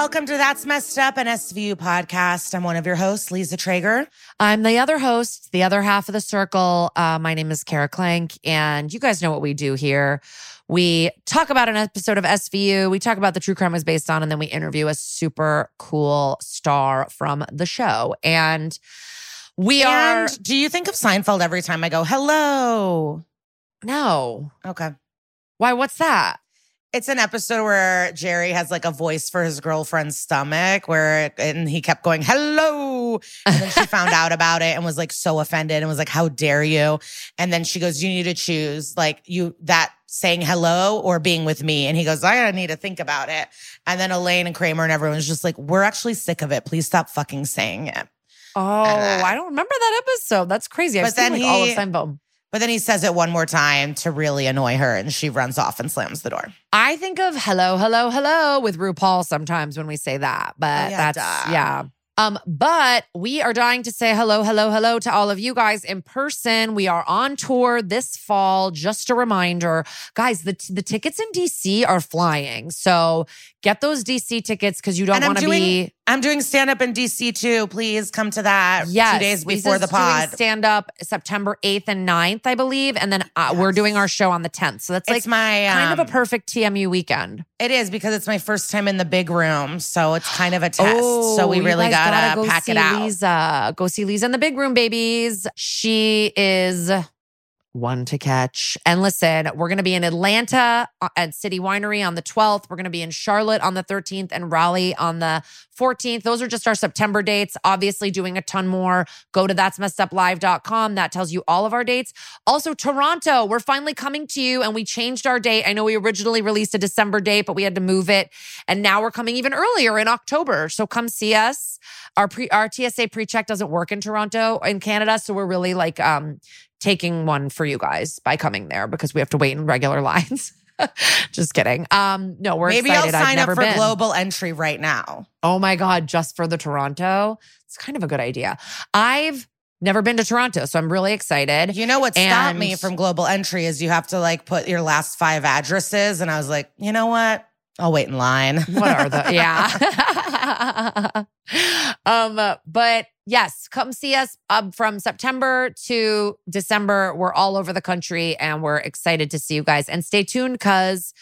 welcome to That's Messed Up, an SVU podcast. I'm one of your hosts, Liza Treyger. I'm the other host, the other half of the circle. Uh, my name is Kara Klenk, and you guys know what we do here. We talk about an episode of SVU, we talk about the true crime was based on, and then we interview a super cool star from the show. And we are. And do you think of Seinfeld every time I go, hello? No. Okay. Why? What's that? It's an episode where Jerry has like a voice for his girlfriend's stomach, where and he kept going hello, and then she found out about it and was like so offended and was like, "How dare you?" And then she goes, "You need to choose like you that saying hello or being with me." And he goes, "I need to think about it." And then Elaine and Kramer and everyone's just like, "We're actually sick of it. Please stop fucking saying it." Oh, I don't remember that episode. That's crazy. I've But seen then like all of he- Seinfeld. But then he says it one more time to really annoy her, and she runs off and slams the door. I think of hello, hello, hello with RuPaul sometimes when we say that, but Oh, yeah, that's duh. yeah. Um, but we are dying to say hello, hello, hello to all of you guys in person. We are on tour this fall. Just a reminder, guys, the the tickets in DC are flying. So get those DC tickets because you don't want to be I'm doing stand up in DC too. Please come to that. Yes, two days before the pod. Stand up September 8th and 9th, I believe. And then uh, we're doing our show on the 10th. So that's It's like my kind of um, a perfect TMU weekend. It is because it's my first time in the big room, so it's kind of a test. so we Oh, really gotta, go pack it out. Liza. Go see Liza in the big room, babies. She is one to catch. And listen, we're going to be in Atlanta uh, at City Winery on the 12th. We're going to be in Charlotte on the 13th and Raleigh on the 14th. Those are just our September dates. Obviously, doing a ton more. Go to that's messed up live.com. That tells you all of our dates. Also, Toronto, we're finally coming to you and we changed our date. I know we originally released a December date, but we had to move it. And now we're coming even earlier in October. So come see us. Our pre our TSA pre-check doesn't work in Toronto in Canada. So we're really like um taking one for you guys by coming there because we have to wait in regular lines. just kidding. Um, no, we're Maybe excited. I'll sign up for been. global entry right now. Oh my God, just for the Toronto. It's kind of a good idea. I've never been to Toronto, so I'm really excited. You know what stopped me from global entry is you have to like put your last five addresses, and I was like, you know what? I'll wait in line. What are the yeah. um, but yes, come see us um, from September to December. We're all over the country and we're excited to see you guys. And stay tuned because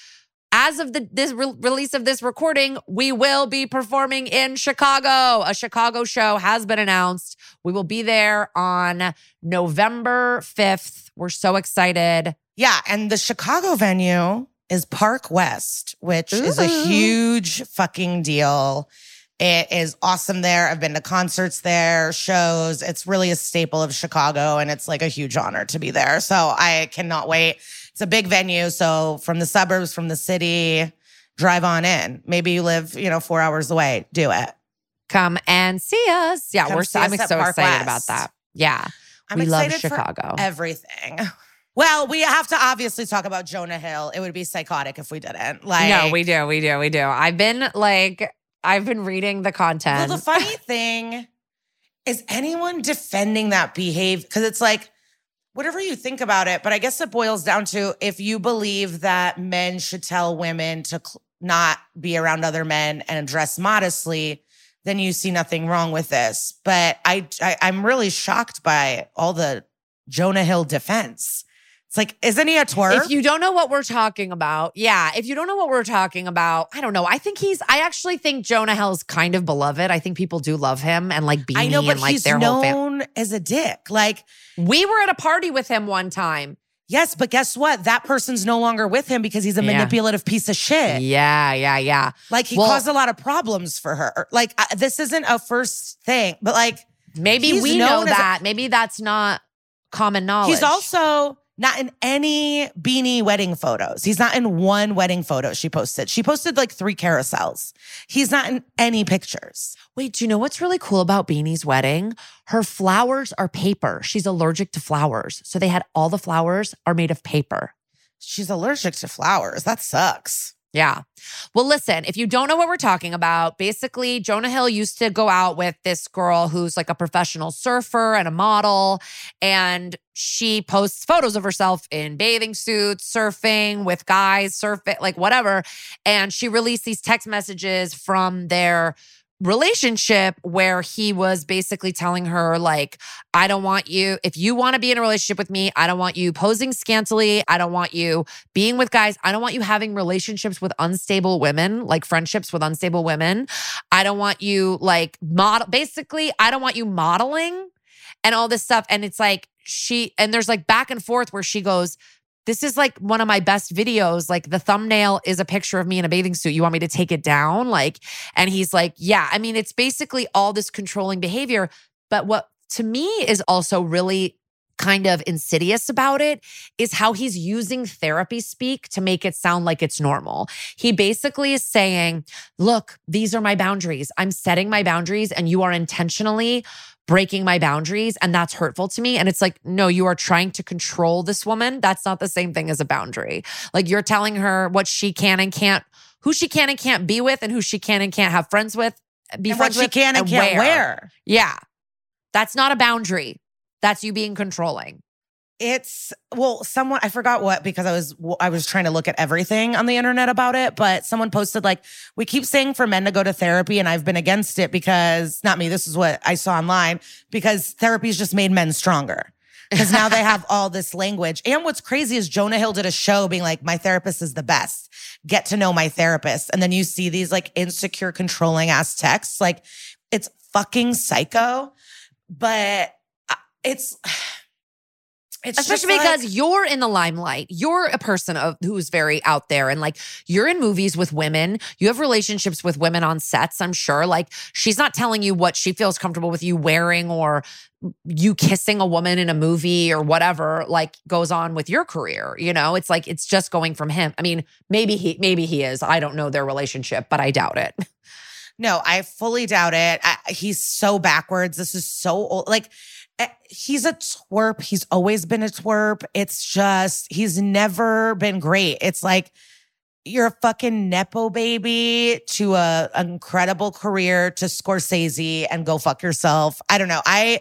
as of the this re- release of this recording, we will be performing in Chicago. A Chicago show has been announced. We will be there on November 5th. We're so excited. Yeah, and the Chicago venue is Park West, which is a huge fucking deal. It is awesome there. I've been to concerts there, shows. It's really a staple of Chicago, and it's like a huge honor to be there. So I cannot wait. It's a big venue. So from the suburbs, from the city, drive on in. Maybe you live, you know, four hours away. Do it. Come and see us. Yeah, Come we're see I'm so Park excited West. about that. Yeah. I'm we love Chicago. everything. Well, we have to obviously talk about Jonah Hill. It would be psychotic if we didn't. Like, no, we do, we do, we do. I've been like, I've been reading the content. Well, the funny thing is anyone defending that behavior because it's like whatever you think about it, but I guess it boils down to if you believe that men should tell women to cl- not be around other men and dress modestly, then you see nothing wrong with this. But I, I I'm really shocked by all the Jonah Hill defense. It's like, isn't he a twerp? If you don't know what we're talking about, yeah. If you don't know what we're talking about, I don't know. I think he's. I actually think Jonah Hill's kind of beloved. I think people do love him and like Beanie I know, but and like he's their whole family. known as a dick. Like, We were at a party with him one time. Yes, but guess what? That person's no longer with him because he's a Yeah. manipulative piece of shit. Yeah, yeah, yeah. Like he Well- caused a lot of problems for her. Like I, this isn't a first thing, but like Maybe we know known as a- that. Maybe that's not common knowledge. he's also not in any beanie wedding photos. He's not in one wedding photo she posted. She posted like three carousels. He's not in any pictures. Wait, do you know what's really cool about Beanie's wedding? Her flowers are paper. She's allergic to flowers. So they had all the flowers are made of paper. She's allergic to flowers. That sucks. Yeah. Well, listen, if you don't know what we're talking about, basically, Jonah Hill used to go out with this girl who's like a professional surfer and a model. And she posts photos of herself in bathing suits, surfing with guys, surfing, like whatever. And she released these text messages from their relationship where he was basically telling her like I don't want you if you want to be in a relationship with me I don't want you posing scantily I don't want you being with guys I don't want you having relationships with unstable women like friendships with unstable women. I don't want you like model basically I don't want you modeling and all this stuff and it's like she and there's like back and forth where she goes this is like one of my best videos. Like the thumbnail is a picture of me in a bathing suit. You want me to take it down? Like, and he's like, yeah. I mean, it's basically all this controlling behavior. But what to me is also really kind of insidious about it is how he's using therapy speak to make it sound like it's normal. He basically is saying, look, these are my boundaries. I'm setting my boundaries and you are intentionally breaking my boundaries and that's hurtful to me. And it's like no you are trying to control this woman. That's not the same thing as a boundary. Like you're telling her what she can and can't who she can and can't be with and who she can and can't have friends with be And what friends she with can and can't wear. yeah. That's not a boundary. That's you being controlling It's well, someone I forgot what because I was I was trying to look at everything on the internet about it, but someone posted like we keep saying for men to go to therapy, and I've been against it because not me. This is what I saw online because therapy's just made men stronger. Because now they have all this language. And what's crazy is Jonah Hill did a show being like, my therapist is the best. Get to know my therapist. And then you see these like insecure, controlling ass texts. Like it's fucking psycho. But uh, it's it's especially because like- you're in the limelight you're a person of who's very out there and like you're in movies with women you have relationships with women on sets i'm sure like she's not telling you what she feels comfortable with you wearing or you kissing a woman in a movie or whatever like goes on with your career you know it's like it's just going from him i mean maybe he maybe he is i don't know their relationship but i doubt it No, I fully doubt it. I, he's so backwards. This is so old. Like, Eh, he's a twerp. He's always been a twerp. It's just, he's never been great. It's like, you're a fucking Nepo baby to a an incredible career to Scorsese and go fuck yourself. I don't know. I,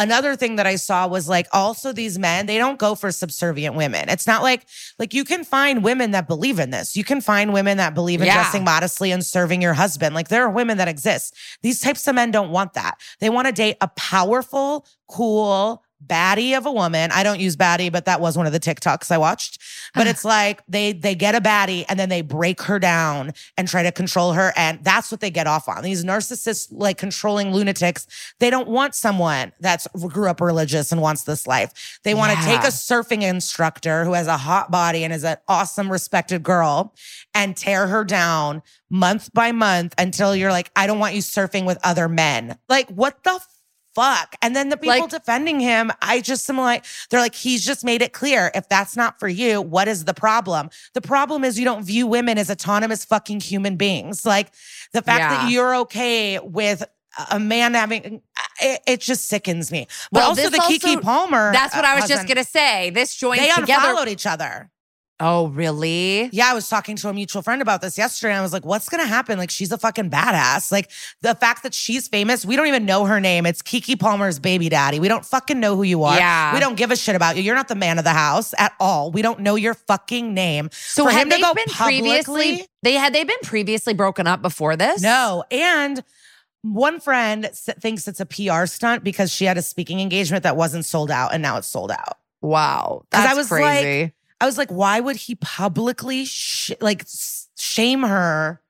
another thing that I saw was like also these men, they don't go for subservient women. It's not like, like you can find women that believe in this. You can find women that believe in Yeah. dressing modestly and serving your husband. Like there are women that exist. These types of men don't want that. They want to date a powerful, cool, baddie of a woman. I don't use baddie, but that was one of the TikToks I watched. But it's like they they get a baddie and then they break her down and try to control her. And that's what they get off on. These narcissists, like controlling lunatics, they don't want someone that's grew up religious and wants this life. They want to Yeah. take a surfing instructor who has a hot body and is an awesome, respected girl and tear her down month by month until you're like, I don't want you surfing with other men. Like, what the fuck? And then the people Like- defending him, I just am like, they're like, he's just made it clear. If that's not for you, what is the problem? The problem is you don't view women as autonomous fucking human beings. Like the fact Yeah. that you're okay with a man having it, it just sickens me. But Well, also the Keke also- Palmer. That's what uh, I was just gonna say. This joins They together. unfollowed each other. Oh, really? Yeah, I was talking to a mutual friend about this yesterday. I was like, what's going to happen? Like, she's a fucking badass. Like, the fact that she's famous, we don't even know her name. It's Keke Palmer's baby daddy. We don't fucking know who you are. Yeah. We don't give a shit about you. You're not the man of the house at all. We don't know your fucking name. So For had him to they been publicly- previously? They had they been previously broken up before this? No. And one friend thinks it's a PR stunt because she had a speaking engagement that wasn't sold out and now it's sold out. Wow, 'Cause I was crazy. I was like, why would he publicly sh- like shame her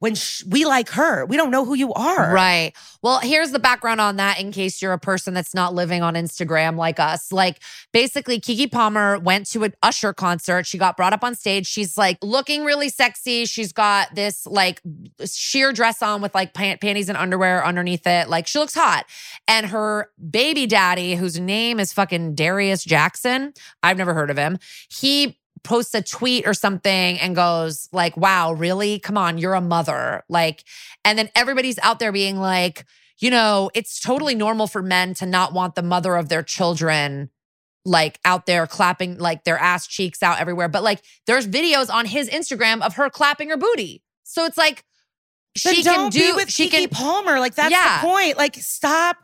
when we like her? We don't know who you are. Right. Well, here's the background on that in case you're a person that's not living on Instagram like us. Like, basically, Keke Palmer went to an Usher concert. She got brought up on stage. She's like looking really sexy. She's got this like sheer dress on with like pant- panties and underwear underneath it. Like, she looks hot. And her baby daddy, whose name is fucking Darius Jackson, I've never heard of him. He posts a tweet or something and goes like, "Wow, really? Come on, you're a mother." Like, and then everybody's out there being like, you know, it's totally normal for men to not want the mother of their children like out there clapping like their ass cheeks out everywhere. But like there's videos on his Instagram of her clapping her booty. So it's like she don't can do with she Keke can Palmer. Like that's Yeah. the point. Like stop.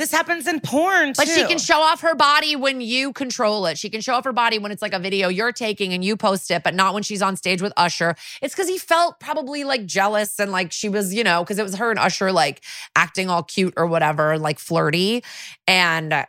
This happens in porn But she can show off her body when you control it. She can show off her body when it's like a video you're taking and you post it, but not when she's on stage with Usher. It's because he felt probably like jealous and like she was, you know, because it was her and Usher like acting all cute or whatever, like flirty. And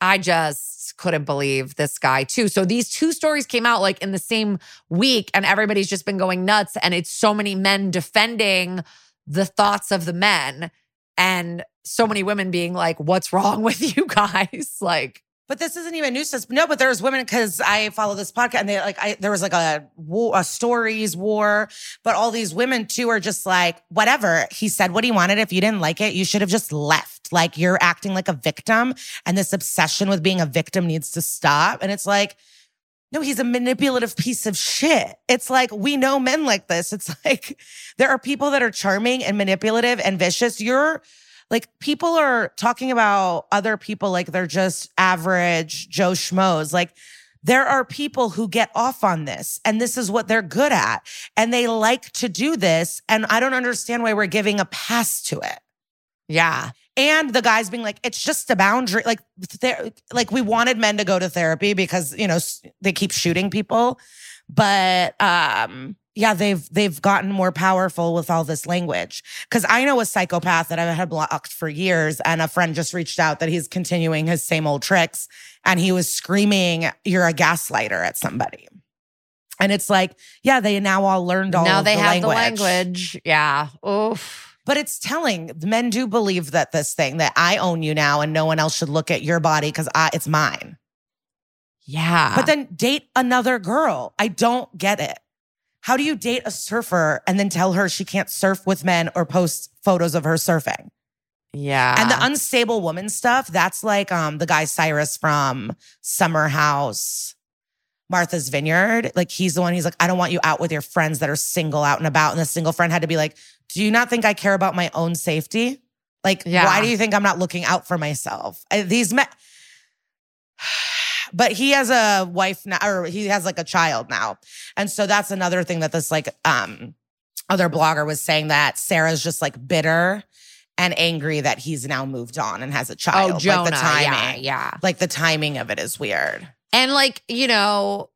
I just couldn't believe this guy too. So these two stories came out like in the same week, and everybody's just been going nuts. And it's so many men defending the thoughts of the men and so many women being like, what's wrong with you guys? Like, But this isn't even news. to us. No, but there's women because I follow this podcast and they like I there was like a war, a stories war, but all these women too are just like whatever. He said what he wanted. If you didn't like it, you should have just left. Like you're acting like a victim, and this obsession with being a victim needs to stop. And it's like. No, he's a manipulative piece of shit. It's like we know men like this. It's like there are people that are charming and manipulative and vicious. You're like people are talking about other people like they're just average Joe Schmoes. Like there are people who get off on this and this is what they're good at. And they like to do this. And I don't understand why we're giving a pass to it. yeah. And the guys being like, it's just a boundary. Like, there, like we wanted men to go to therapy because you know they keep shooting people, but um, yeah, they've they've gotten more powerful with all this language. Because I know a psychopath that I've had blocked for years, and a friend just reached out that he's continuing his same old tricks, and he was screaming, "You're a gaslighter" at somebody. And it's like, yeah, they now all learned all now they the have language. the language. Yeah. Oof. But it's telling. Men do believe that this thing that I own you now and no one else should look at your body because it's mine. Yeah. But then date another girl. I don't get it. How do you date a surfer and then tell her she can't surf with men or post photos of her surfing? yeah. And the unstable woman stuff, that's like um the guy Cyrus from Summer House, Martha's Vineyard. Like he's the one, he's like, I don't want you out with your friends that are single out and about. And the single friend had to be like, Do you not think I care about my own safety? Like, Yeah. why do you think I'm not looking out for myself? These men but he has a wife now, or he has like a child now. And so that's another thing that this like um other blogger was saying that Sarah's just like bitter and angry that he's now moved on and has a child. oh, Jonah. Like the timing. Yeah. Yeah. Like the timing of it is weird. And like, you know,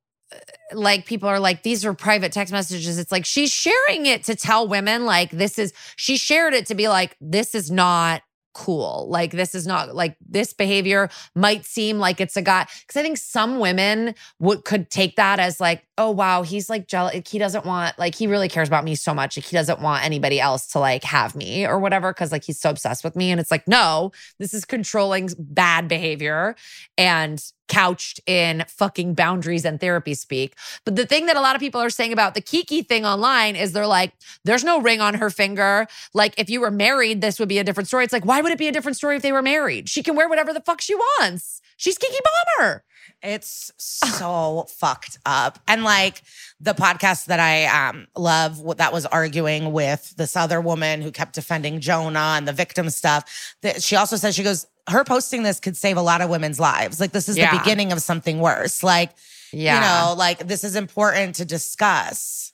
like people are like, these are private text messages. It's like she's sharing it to tell women, like, this is, she shared it to be like, this is not cool. Like this is not like this behavior might seem like it's a guy because I think some women would could take that as like, oh wow, he's like jealous. Like, He doesn't want like he really cares about me so much. Like he doesn't want anybody else to like have me or whatever because like he's so obsessed with me. And it's like, no, this is controlling bad behavior and couched in fucking boundaries and therapy speak. But the thing that a lot of people are saying about the Keke thing online is they're like, there's no ring on her finger. Like, if you were married, this would be a different story. It's like, why would it be a different story if they were married? She can wear whatever the fuck she wants. She's Keke Palmer. It's so fucked up. And like the podcast that I um, love that was arguing with this other woman who kept defending Jonah and the victim stuff. That she also says she goes, her posting this could save a lot of women's lives. Like this is Yeah. the beginning of something worse. Like, Yeah. you know, like this is important to discuss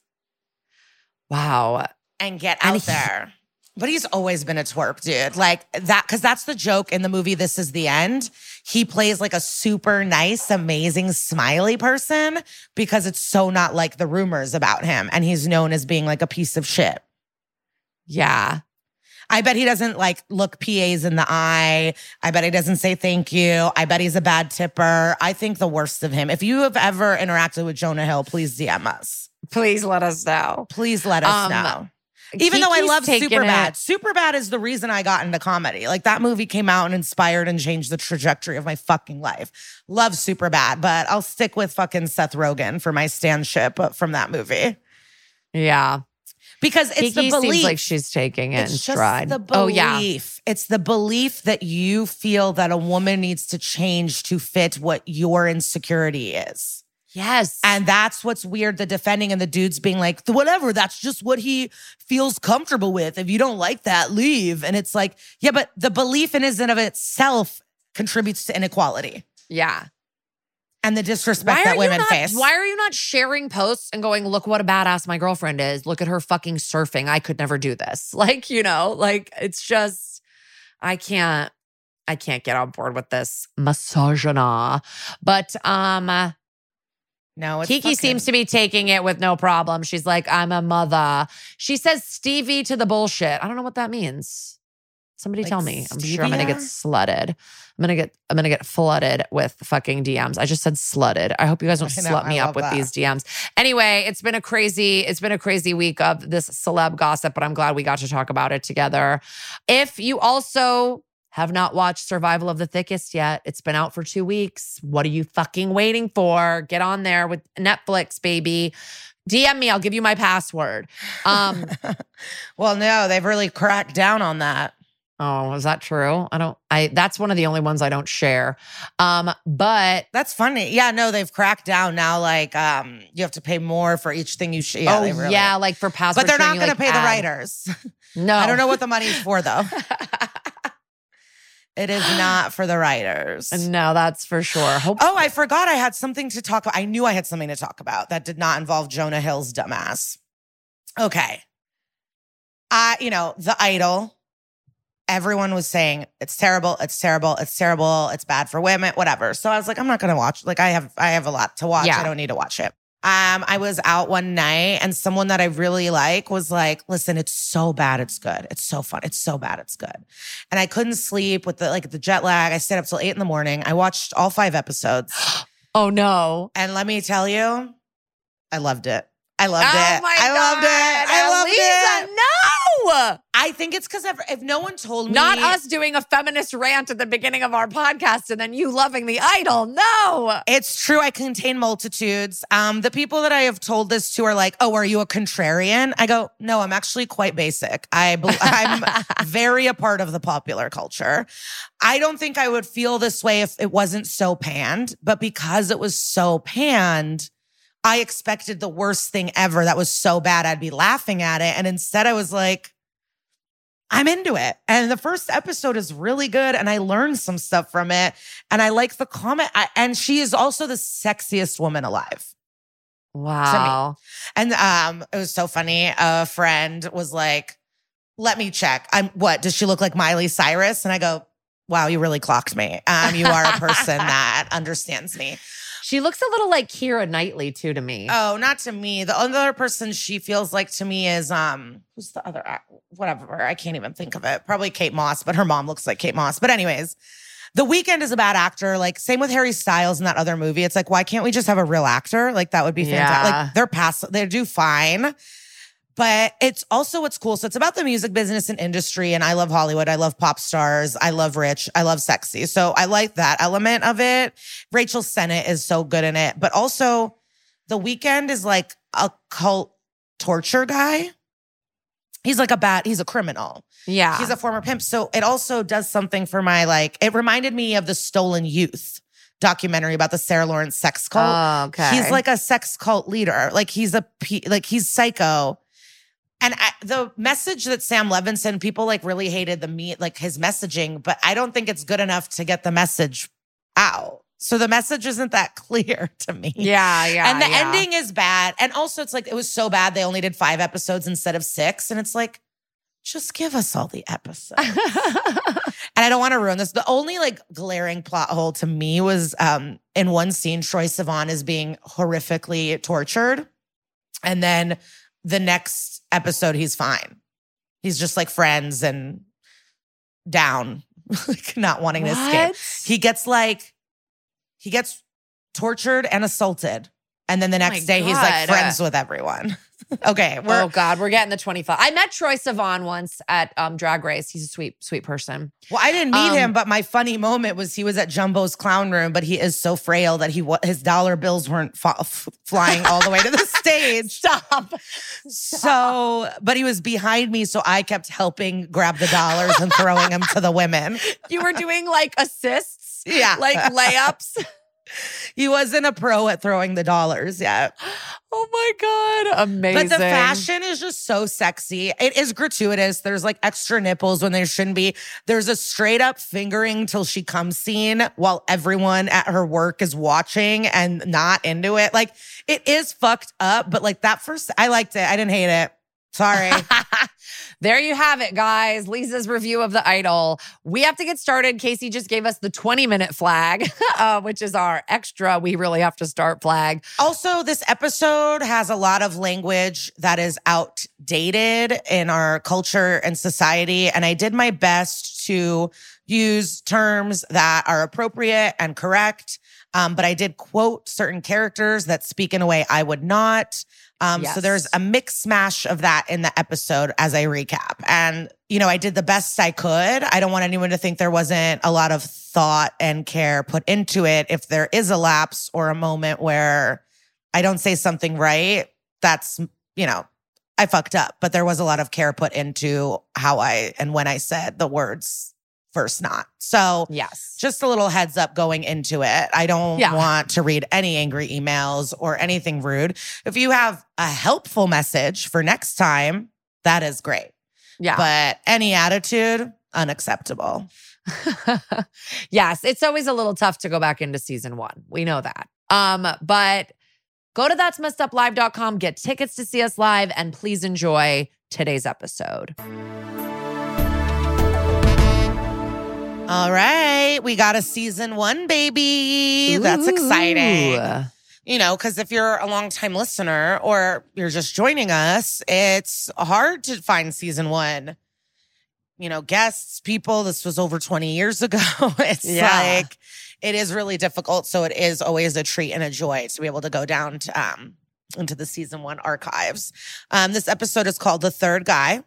wow. and get And out he- there. But he's always been a twerp, dude. Like that, because that's the joke in the movie This Is the End. He plays like a super nice, amazing, smiley person because it's so not like the rumors about him. And he's known as being like a piece of shit. Yeah. I bet he doesn't like look PAs in the eye. I bet he doesn't say thank you. I bet he's a bad tipper. I think the worst of him. If you have ever interacted with Jonah Hill, please DM us. Please let us know. Please let us Um, know. Even though I love Superbad, it- Superbad is the reason I got into comedy. Like that movie came out and inspired and changed the trajectory of my fucking life. Love Superbad, but I'll stick with fucking Seth Rogen for my standship from that movie Yeah. because it's Keke the belief. seems like she's taking it in it's just stride. the belief. oh, yeah. It's the belief that you feel that a woman needs to change to fit what your insecurity is. Yes. And that's what's weird the defending and the dudes being like, whatever, that's just what he feels comfortable with. If you don't like that, leave. And it's like, yeah, but the belief in it and of itself contributes to inequality yeah. and the disrespect that women not, face. Why are you not sharing posts and going, look what a badass my girlfriend is? Look at her fucking surfing. I could never do this. Like, you know, like it's just, I can't, I can't get on board with this misogyna. But um no, it's Keke seems to be taking it with no problem. She's like, I'm a mother. She says Stevie to the bullshit. I don't know what that means. Somebody Like tell me. I'm sure I'm gonna get slutted. I'm gonna get I'm gonna get flooded with fucking DMs. I just said slutted. I hope you guys don't know, slut me up with that. these DMs. Anyway, it's been a crazy, it's been a crazy week of this celeb gossip, but I'm glad we got to talk about it together. If you also have not watched Survival of the Thickest yet, it's been out for two weeks. What are you fucking waiting for? Get on there with Netflix, baby. DM me, I'll give you my password. Um, well, no, they've really cracked down on that. oh, is that true? I don't I that's one of the only ones I don't share. Um, but That's funny. Yeah, no, they've cracked down now. Like, um, you have to pay more for each thing you share. Yeah, oh really- yeah, like for password. but they're not going like, to pay the writers. No. I don't know what the money's for though. It is not for the writers. no, that's for sure. Hope Oh, I forgot I had something to talk about. I knew I had something to talk about that did not involve Jonah Hill's dumbass. Okay. I, you know, The Idol, everyone was saying it's terrible, it's terrible, it's terrible, it's bad for women, whatever. So I was like, I'm not gonna watch. Like I have I have a lot to watch. Yeah. I don't need to watch it. Um, I was out one night and someone that I really like was like, listen, it's so bad, it's good. It's so fun. It's so bad, it's good. And I couldn't sleep with the like the jet lag. I stayed up till eight in the morning. I watched all five episodes. Oh no. And let me tell you, I loved it. I loved oh it. I loved it. I loved Liza, it. No. I think it's because if, if no one told me, Not us doing a feminist rant at the beginning of our podcast and then you loving the idol. No. It's true. I contain multitudes. Um, the people that I have told this to are like, "Oh, are you a contrarian?" I go, "No, I'm actually quite basic. I I'm very a part of the popular culture. I don't think I would feel this way if it wasn't so panned, but because it was so panned." I expected the worst thing ever that was so bad I'd be laughing at it. And instead, I was like, I'm into it. And the first episode is really good. And I learned some stuff from it. And I like the comment. I, and she is also the sexiest woman alive. Wow. And um, it was so funny. A friend was like, let me check. I'm what? Does she look like Miley Cyrus? And I go, wow, you really clocked me. Um, you are a person that understands me. She looks a little like Keira Knightley too to me. Oh, not to me. The other person she feels like to me is um who's the other act- whatever. I can't even think of it. Probably Kate Moss, but her mom looks like Kate Moss. But anyways, The Weeknd is a bad actor. Like same with Harry Styles in that other movie. It's like why can't we just have a real actor? Like that would be fantastic. Yeah. Like they're past they do fine. But it's also what's cool. So it's about the music business and industry. And I love Hollywood. I love pop stars. I love rich. I love sexy. So I like that element of it. Rachel Sennott is so good in it. But also, The Weeknd is like a cult torture guy. He's like a bad, he's a criminal. yeah. He's a former pimp. So it also does something for my like, it reminded me of the Stolen Youth documentary about the Sarah Lawrence sex cult. Oh, okay. He's like a sex cult leader. Like he's a like he's psycho. And I, the message that Sam Levinson, people like really hated the meat, like his messaging, but I don't think it's good enough to get the message out. So the message isn't that clear to me. Yeah, yeah. and the yeah. ending is bad. And also, it's like it was so bad they only did five episodes instead of six. And it's like, just give us all the episodes. and I don't want to ruin this. The only like glaring plot hole to me was um in one scene, Troye Sivan is being horrifically tortured. And then the next episode, he's fine. He's just like friends and down, like not wanting to escape. He gets like, he gets tortured and assaulted. And then the oh my next day, he's like friends with everyone. okay. Oh God, we're getting the 25. I met Troye Sivan once at um, Drag Race. He's a sweet, sweet person. Well, I didn't meet Um, him, but my funny moment was he was at Jumbo's clown room, but he is so frail that he his dollar bills weren't fa- f- flying all the way to the stage. Stop. So, but he was behind me, so I kept helping grab the dollars and throwing them to the women. You were doing like assists, Yeah, like layups. he wasn't a pro at throwing the dollars yet. Oh my God. Amazing. But the fashion is just so sexy. It is gratuitous. There's like extra nipples when there shouldn't be. There's a straight up fingering till she comes scene while everyone at her work is watching and not into it. Like it is fucked up, but like that first, I liked it. I didn't hate it. Sorry. there you have it, guys. Liza's review of The Idol. We have to get started. Casey just gave us the 20 minute flag, uh, which is our extra. We really have to start flag. Also, this episode has a lot of language that is outdated in our culture and society. And I did my best to use terms that are appropriate and correct. Um, but I did quote certain characters that speak in a way I would not. Um, So there's a mix smash of that in the episode as I recap. And, you know, I did the best I could. I don't want anyone to think there wasn't a lot of thought and care put into it. If there is a lapse or a moment where I don't say something right, that's, you know, I fucked up. But there was a lot of care put into how I and when I said the words first not. So Yes. just a little heads up going into it. I don't Yeah. want to read any angry emails or anything rude. If you have a helpful message for next time, that is great. Yeah. But any attitude, unacceptable. yes, it's always a little tough to go back into season one. We know that. Um, but go to that's messed up live.com, get tickets to see us live, and please enjoy today's episode. All right. We got a season one, baby. That's exciting. You know, because if you're a longtime listener or you're just joining us, it's hard to find season one. You know, guests, people, this was over 20 years ago. it's Yeah. like, it is really difficult. So it is always a treat and a joy to be able to go down to, um, into the season one archives. Um, this episode is called The Third Guy.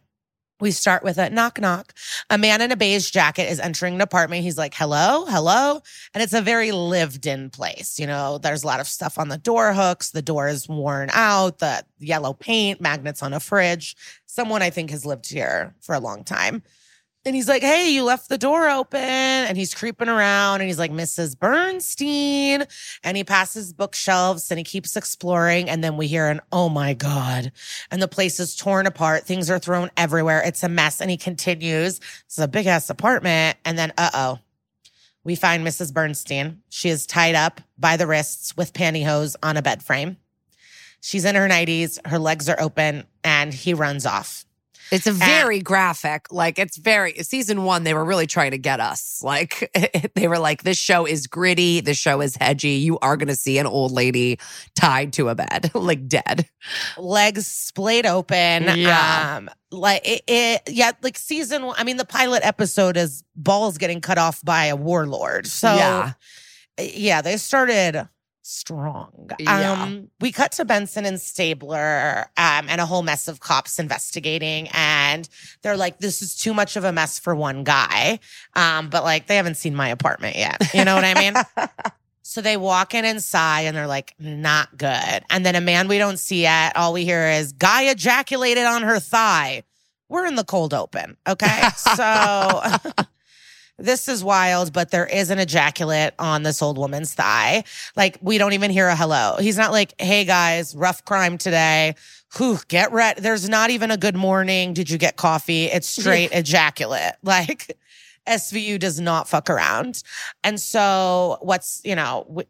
We start with a knock knock. A man in a beige jacket is entering an apartment. He's like, hello, hello. And it's a very lived in place. You know, there's a lot of stuff on the door hooks. The door is worn out, the yellow paint, magnets on a fridge. Someone I think has lived here for a long time. And he's like, hey, you left the door open. And he's creeping around and he's like, Mrs. Bernstein. And he passes bookshelves and he keeps exploring. And then we hear an, oh my God. And the place is torn apart. Things are thrown everywhere. It's a mess. And he continues. It's a big ass apartment. And then, uh oh, we find Mrs. Bernstein. She is tied up by the wrists with pantyhose on a bed frame. She's in her 90s. Her legs are open and he runs off. It's a very graphic. Like it's very season one. They were really trying to get us. Like they were like, this show is gritty. This show is hedgy. You are going to see an old lady tied to a bed, like dead, legs splayed open. Yeah. Um, like it, it, yeah, like season. one- I mean, the pilot episode is balls getting cut off by a warlord. So Yeah. yeah, they started strong. Yeah. Um, we cut to Benson and Stabler um, and a whole mess of cops investigating. And they're like, this is too much of a mess for one guy. Um, but like, they haven't seen my apartment yet. You know what I mean? So they walk in and sigh and they're like, not good. And then a man we don't see yet, all we hear is, guy ejaculated on her thigh. We're in the cold open. Okay. So this is wild, but there is an ejaculate on this old woman's thigh. Like, we don't even hear a hello. He's not like, hey guys, rough crime today. Whew, get ready. There's not even a good morning. Did you get coffee? It's straight ejaculate. Like, SVU does not fuck around. And so, what's, you know, w-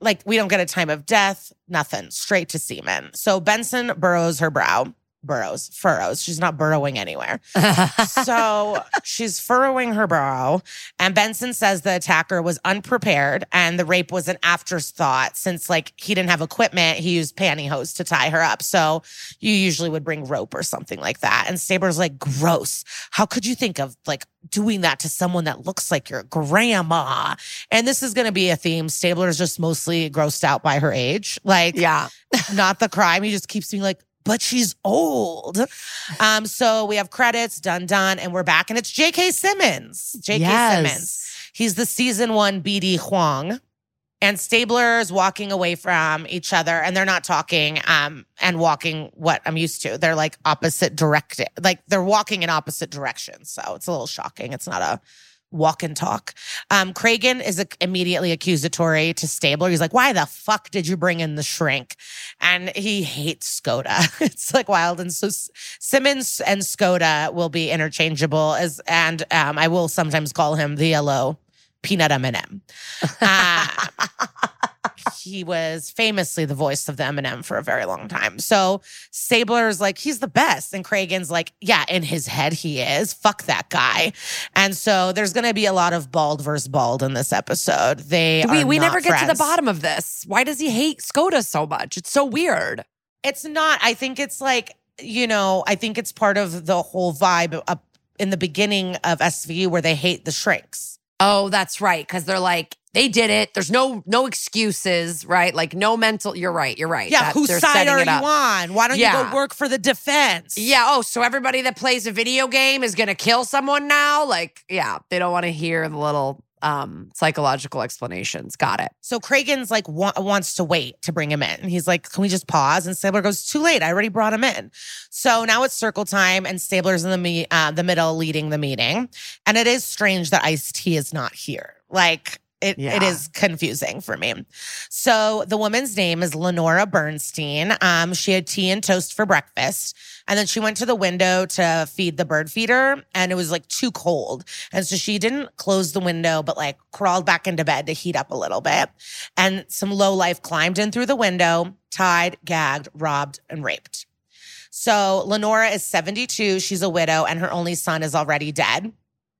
like we don't get a time of death, nothing, straight to semen. So Benson burrows her brow, burrows, furrows. She's not burrowing anywhere. so she's furrowing her brow, and Benson says the attacker was unprepared and the rape was an afterthought since, like, he didn't have equipment. He used pantyhose to tie her up. So you usually would bring rope or something like that. And Stabler's like, gross. How could you think of like doing that to someone that looks like your grandma? And this is going to be a theme. Stabler's just mostly grossed out by her age. Like, yeah. not the crime. He just keeps being like, but she's old. Um, so we have credits, done, done, and we're back. And it's J.K. Simmons. J.K. Simmons. He's the season one BD Wong. And Stabler's walking away from each other and they're not talking um, and walking what I'm used to. They're like opposite directed, like they're walking in opposite directions. So it's a little shocking. It's not a walk and talk. Um, Cragen is immediately accusatory to Stabler. He's like, why the fuck did you bring in the shrink? And he hates Skoda. it's like wild. And so Simmons and Skoda will be interchangeable as, and um, I will sometimes call him the yellow peanut M&M. Uh, he was famously the voice of the M&M for a very long time. So Stabler's like, he's the best. And Cragen's like, yeah, in his head, he is. Fuck that guy. And so there's going to be a lot of bald versus bald in this episode. They we we never get to the bottom of this. Why does he hate Skoda so much? It's so weird. It's not. I think it's like, you know, I think it's part of the whole vibe up in the beginning of SVU where they hate the shrinks. Oh, that's right. Because they're like, they did it. There's no no excuses, right? Like no mental. You're right. You're right. Yeah, whose side are you on? Why don't you go work for the defense? Yeah. Oh, so everybody that plays a video game is gonna kill someone now? Like, yeah, they don't want to hear the little um psychological explanations. Got it. So Cragen's like wa- wants to wait to bring him in. And he's like, "Can we just pause?" And Stabler goes, "Too late. I already brought him in." So now it's circle time, and Stabler's in the me- uh, the middle leading the meeting. And it is strange that Ice T is not here. Like it, it Yeah. is confusing for me. So the woman's name is Lenora Bernstein. Um, she had tea and toast for breakfast. And then she went to the window to feed the bird feeder, and it was like too cold. And so she didn't close the window, but like crawled back into bed to heat up a little bit. And some low life climbed in through the window, tied, gagged, robbed, and raped. So Lenora is 72. She's a widow, and her only son is already dead.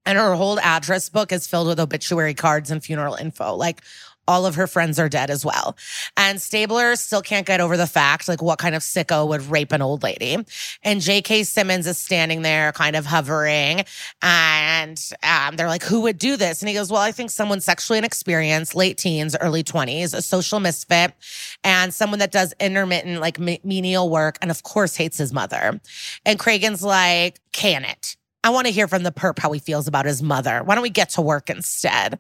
And her whole address book is filled with obituary cards and funeral info. Like all of her friends are dead as well. And Stabler still can't get over the fact, like, what kind of sicko would rape an old lady? And J.K. Simmons is standing there, kind of hovering. And um, they're like, who would do this? And he goes, well, I think someone sexually inexperienced, late teens, early 20s, a social misfit, and someone that does intermittent, like me- menial work, and of course hates his mother. And Cragen's like, can it? I want to hear from the perp how he feels about his mother. Why don't we get to work instead?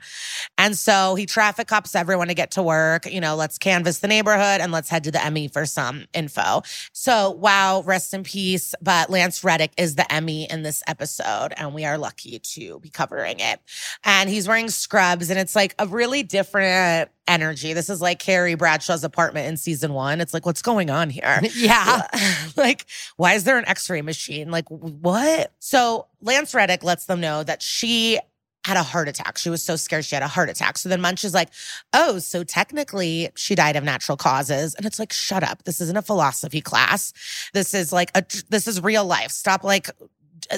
And so he traffic cops everyone to get to work. You know, let's canvass the neighborhood and let's head to the ME for some info. So, wow, rest in peace. But Lance Reddick is the ME in this episode, and we are lucky to be covering it. And he's wearing scrubs, and it's like a really different energy. This is like Carrie Bradshaw's apartment in season one. It's like, what's going on here? Yeah. like, why is there an x ray machine? Like, what? So Lance Reddick lets them know that she had a heart attack. She was so scared she had a heart attack. So then Munch is like, oh, so technically she died of natural causes. And it's like, shut up. This isn't a philosophy class. This is like a, this is real life. Stop like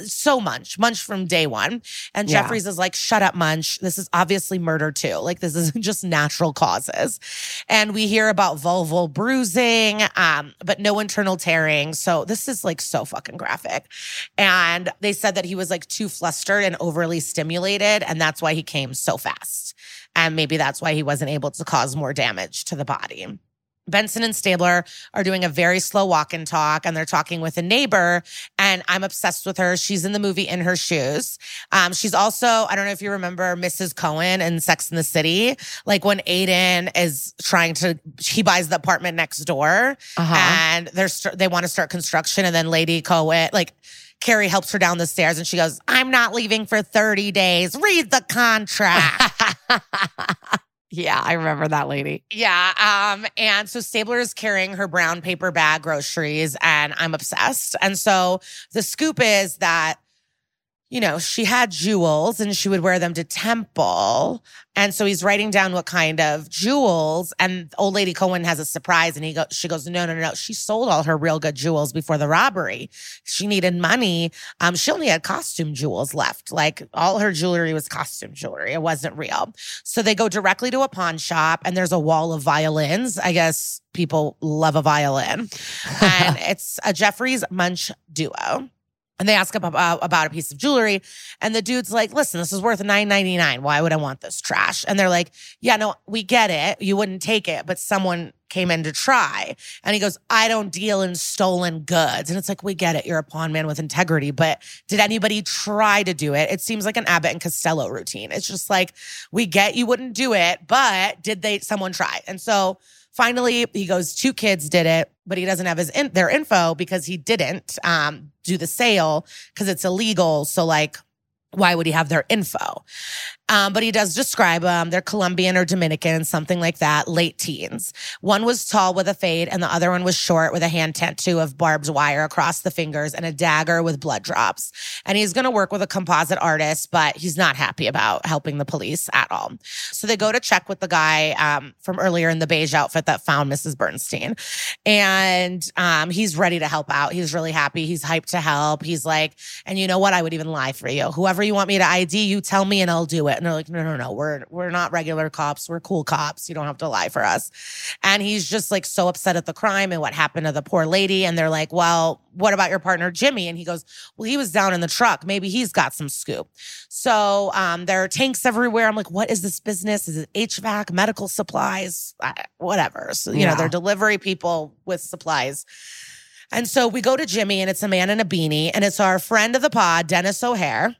so Munch, Munch from day one. And Yeah. Jeffries is like, shut up, Munch. This is obviously murder too. Like, this isn't just natural causes. And we hear about vulval bruising, um, but no internal tearing. So this is like so fucking graphic. And they said that he was like too flustered and overly stimulated. And that's why he came so fast. And maybe that's why he wasn't able to cause more damage to the body. Benson and Stabler are doing a very slow walk and talk, and they're talking with a neighbor. And I'm obsessed with her. She's in the movie In Her Shoes. Um, she's also, I don't know if you remember Mrs. Cohen in Sex in the City, like when Aidan is trying to, he buys the apartment next door Uh-huh. and they're they want to start construction, and then Lady Cohen, like Carrie helps her down the stairs, and she goes, "I'm not leaving for 30 days. Read the contract." yeah, I remember that lady. Yeah. Um, and so Stabler is carrying her brown paper bag groceries, and I'm obsessed. And so the scoop is that, you know, she had jewels and she would wear them to temple. And so he's writing down what kind of jewels. And old lady Cohen has a surprise, and he go, she goes, No, no, no, no. She sold all her real good jewels before the robbery. She needed money. Um, she only had costume jewels left. Like all her jewelry was costume jewelry. It wasn't real. So they go directly to a pawn shop and there's a wall of violins. I guess people love a violin. and it's a Jeffries Munch duo. And they ask about, uh, about a piece of jewelry. And the dude's like, listen, this is worth $9.99. Why would I want this trash? And they're like, yeah, no, we get it. You wouldn't take it, but someone came in to try. And he goes, I don't deal in stolen goods. And it's like, we get it. You're a pawn man with integrity. But did anybody try to do it? It seems like an Abbott and Costello routine. It's just like, we get you wouldn't do it, but did they, someone try? And so finally he goes, two kids did it, but he doesn't have his in, their info because he didn't um, do the sale because it's illegal. So like, why would he have their info? Um, but he does describe them. They're Colombian or Dominican, something like that, late teens. One was tall with a fade, and the other one was short with a hand tattoo of barbed wire across the fingers and a dagger with blood drops. And he's going to work with a composite artist, but he's not happy about helping the police at all. So they go to check with the guy um, from earlier in the beige outfit that found Mrs. Bernstein. And um, he's ready to help out. He's really happy. He's hyped to help. He's like, and you know what? I would even lie for you. Whoever you want me to ID, you tell me and I'll do it. And they're like, no, no, no. We're we're not regular cops. We're cool cops. You don't have to lie for us. And he's just like so upset at the crime and what happened to the poor lady. And they're like, well, what about your partner Jimmy? And he goes, well, he was down in the truck. Maybe he's got some scoop. So um, there are tanks everywhere. I'm like, what is this business? Is it HVAC, medical supplies, whatever? So you know, they're delivery people with supplies. And so we go to Jimmy, and it's a man in a beanie, and it's our friend of the pod, Denis O'Hare.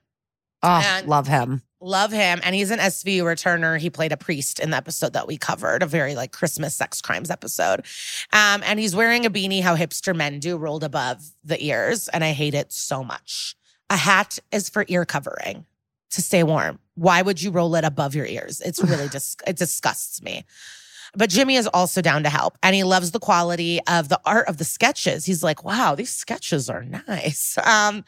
Oh, And- love him. Love him. And he's an SVU returner. He played a priest in the episode that we covered, a very like Christmas sex crimes episode. Um, and he's wearing a beanie, how hipster men do, rolled above the ears. And I hate it so much. A hat is for ear covering to stay warm. Why would you roll it above your ears? It's really dis- it disgusts me. But Jimmy is also down to help and he loves the quality of the art of the sketches. He's like, wow, these sketches are nice. Um,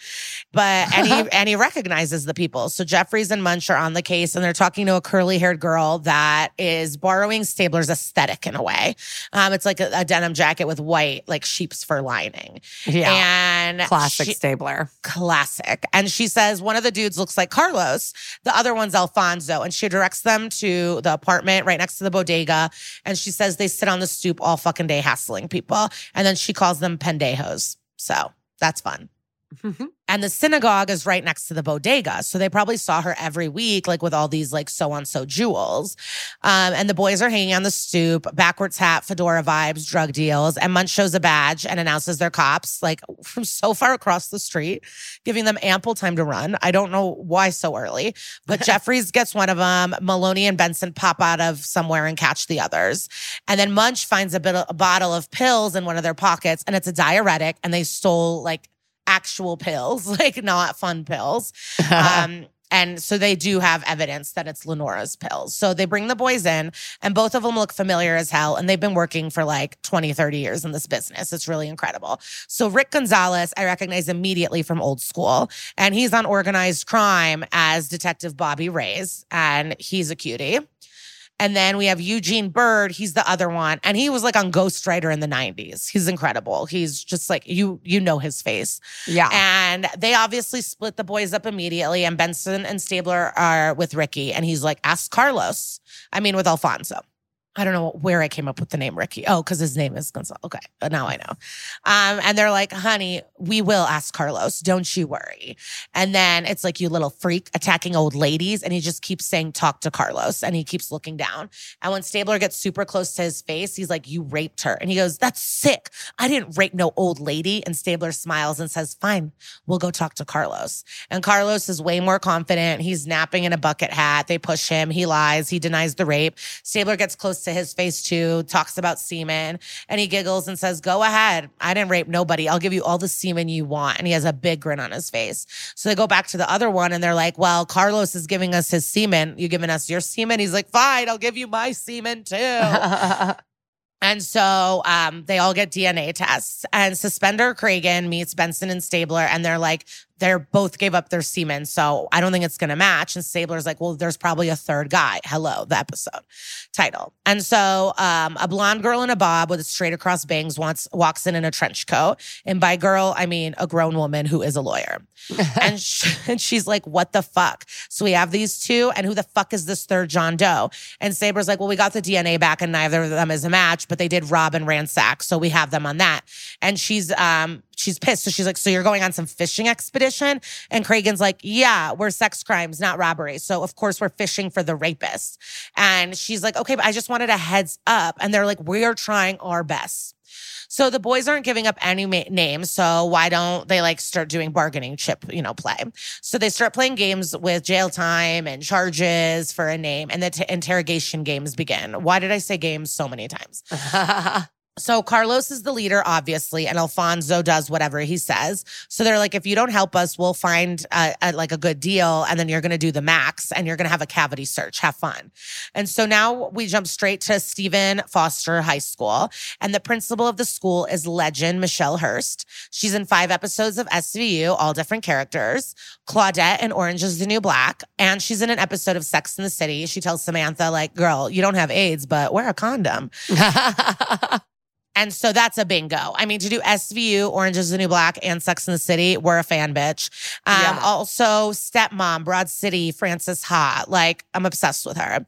but and he and he recognizes the people. So Jeffries and Munch are on the case and they're talking to a curly haired girl that is borrowing Stabler's aesthetic in a way. Um, it's like a, a denim jacket with white, like sheep's fur lining. Yeah. And Classic she- Stabler. classic. And she says one of the dudes looks like Carlos, the other one's Alfonso. And she directs them to the apartment right next to the bodega. And she says they sit on the stoop all fucking day hassling people. And then she calls them pendejos. So that's fun. And the synagogue is right next to the bodega. So they probably saw her every week, like with all these like so on so jewels. Um, and the boys are hanging on the stoop, backwards hat, fedora vibes, drug deals. And Munch shows a badge and announces they're cops, like from so far across the street, giving them ample time to run. I don't know why so early, but Jeffries gets one of them. Meloni and Benson pop out of somewhere and catch the others. And then Munch finds a, bit a bottle of pills in one of their pockets, and it's a diuretic, and they stole like actual pills, like not fun pills. Um, and so they do have evidence that it's Lenora's pills. So they bring the boys in, and both of them look familiar as hell. And they've been working for like 20, 30 years in this business. It's really incredible. So Rick Gonzalez, I recognize immediately from old school, and he's on organized crime as Detective Bobby Reyes, and he's a cutie. And then we have Eugene Byrd. He's the other one. And he was like on Ghostwriter in the 90s. He's incredible. He's just like, you, you know his face. Yeah. And they obviously split the boys up immediately. And Benson and Stabler are with Ricky. And he's like, ask Carlos. I mean, with Alfonso. I don't know where I came up with the name Ricky. Oh, because his name is Gonzalo. Okay, now I know. Um, and they're like, honey, we will ask Carlos. Don't you worry. And then it's like, you little freak attacking old ladies. And he just keeps saying, talk to Carlos. And he keeps looking down. And when Stabler gets super close to his face, he's like, you raped her. And he goes, that's sick. I didn't rape no old lady. And Stabler smiles and says, fine, we'll go talk to Carlos. And Carlos is way more confident. He's napping in a bucket hat. They push him. He lies. He denies the rape. Stabler gets close to his face too, talks about semen, and he giggles and says, Go ahead. I didn't rape nobody. I'll give you all the semen you want. And he has a big grin on his face. So they go back to the other one and they're like, Well, Carlos is giving us his semen. You giving us your semen? He's like, Fine, I'll give you my semen too. And so um, they all get DNA tests. And Suspender Cragen meets Benson and Stabler, and they're like, they're both gave up their semen. So I don't think it's going to match. And Stabler's like, well, there's probably a third guy. Hello, the episode title. And so um, a blonde girl in a bob with straight across bangs wants, walks in in a trench coat. And by girl, I mean a grown woman who is a lawyer. and, she, and she's like, what the fuck? So we have these two. And who the fuck is this third John Doe? And Stabler's like, well, we got the DNA back and neither of them is a match, but they did rob and ransack. So we have them on that. And she's, um, she's pissed. So she's like, So you're going on some fishing expedition? And Cragen's like, Yeah, we're sex crimes, not robbery. So of course we're fishing for the rapist. And she's like, Okay, but I just wanted a heads up. And they're like, We're trying our best. So the boys aren't giving up any ma- names. So why don't they like start doing bargaining chip, you know, play? So they start playing games with jail time and charges for a name, and the t- interrogation games begin. Why did I say games so many times? So Carlos is the leader, obviously, and Alfonso does whatever he says. So they're like, if you don't help us, we'll find a, a, like a good deal, and then you're going to do the max, and you're going to have a cavity search. Have fun. And so now we jump straight to Stephen Foster High School, and the principal of the school is legend Michelle Hurst. She's in five episodes of SVU, all different characters. Claudette in Orange is the New Black, and she's in an episode of Sex in the City. She tells Samantha, like, "Girl, you don't have AIDS, but wear a condom." And so that's a bingo. I mean, to do SVU, Orange is the New Black, and Sex in the City, we're a fan, bitch. Um, Yeah. Also, Stepmom, Broad City, Frances Ha. Like, I'm obsessed with her.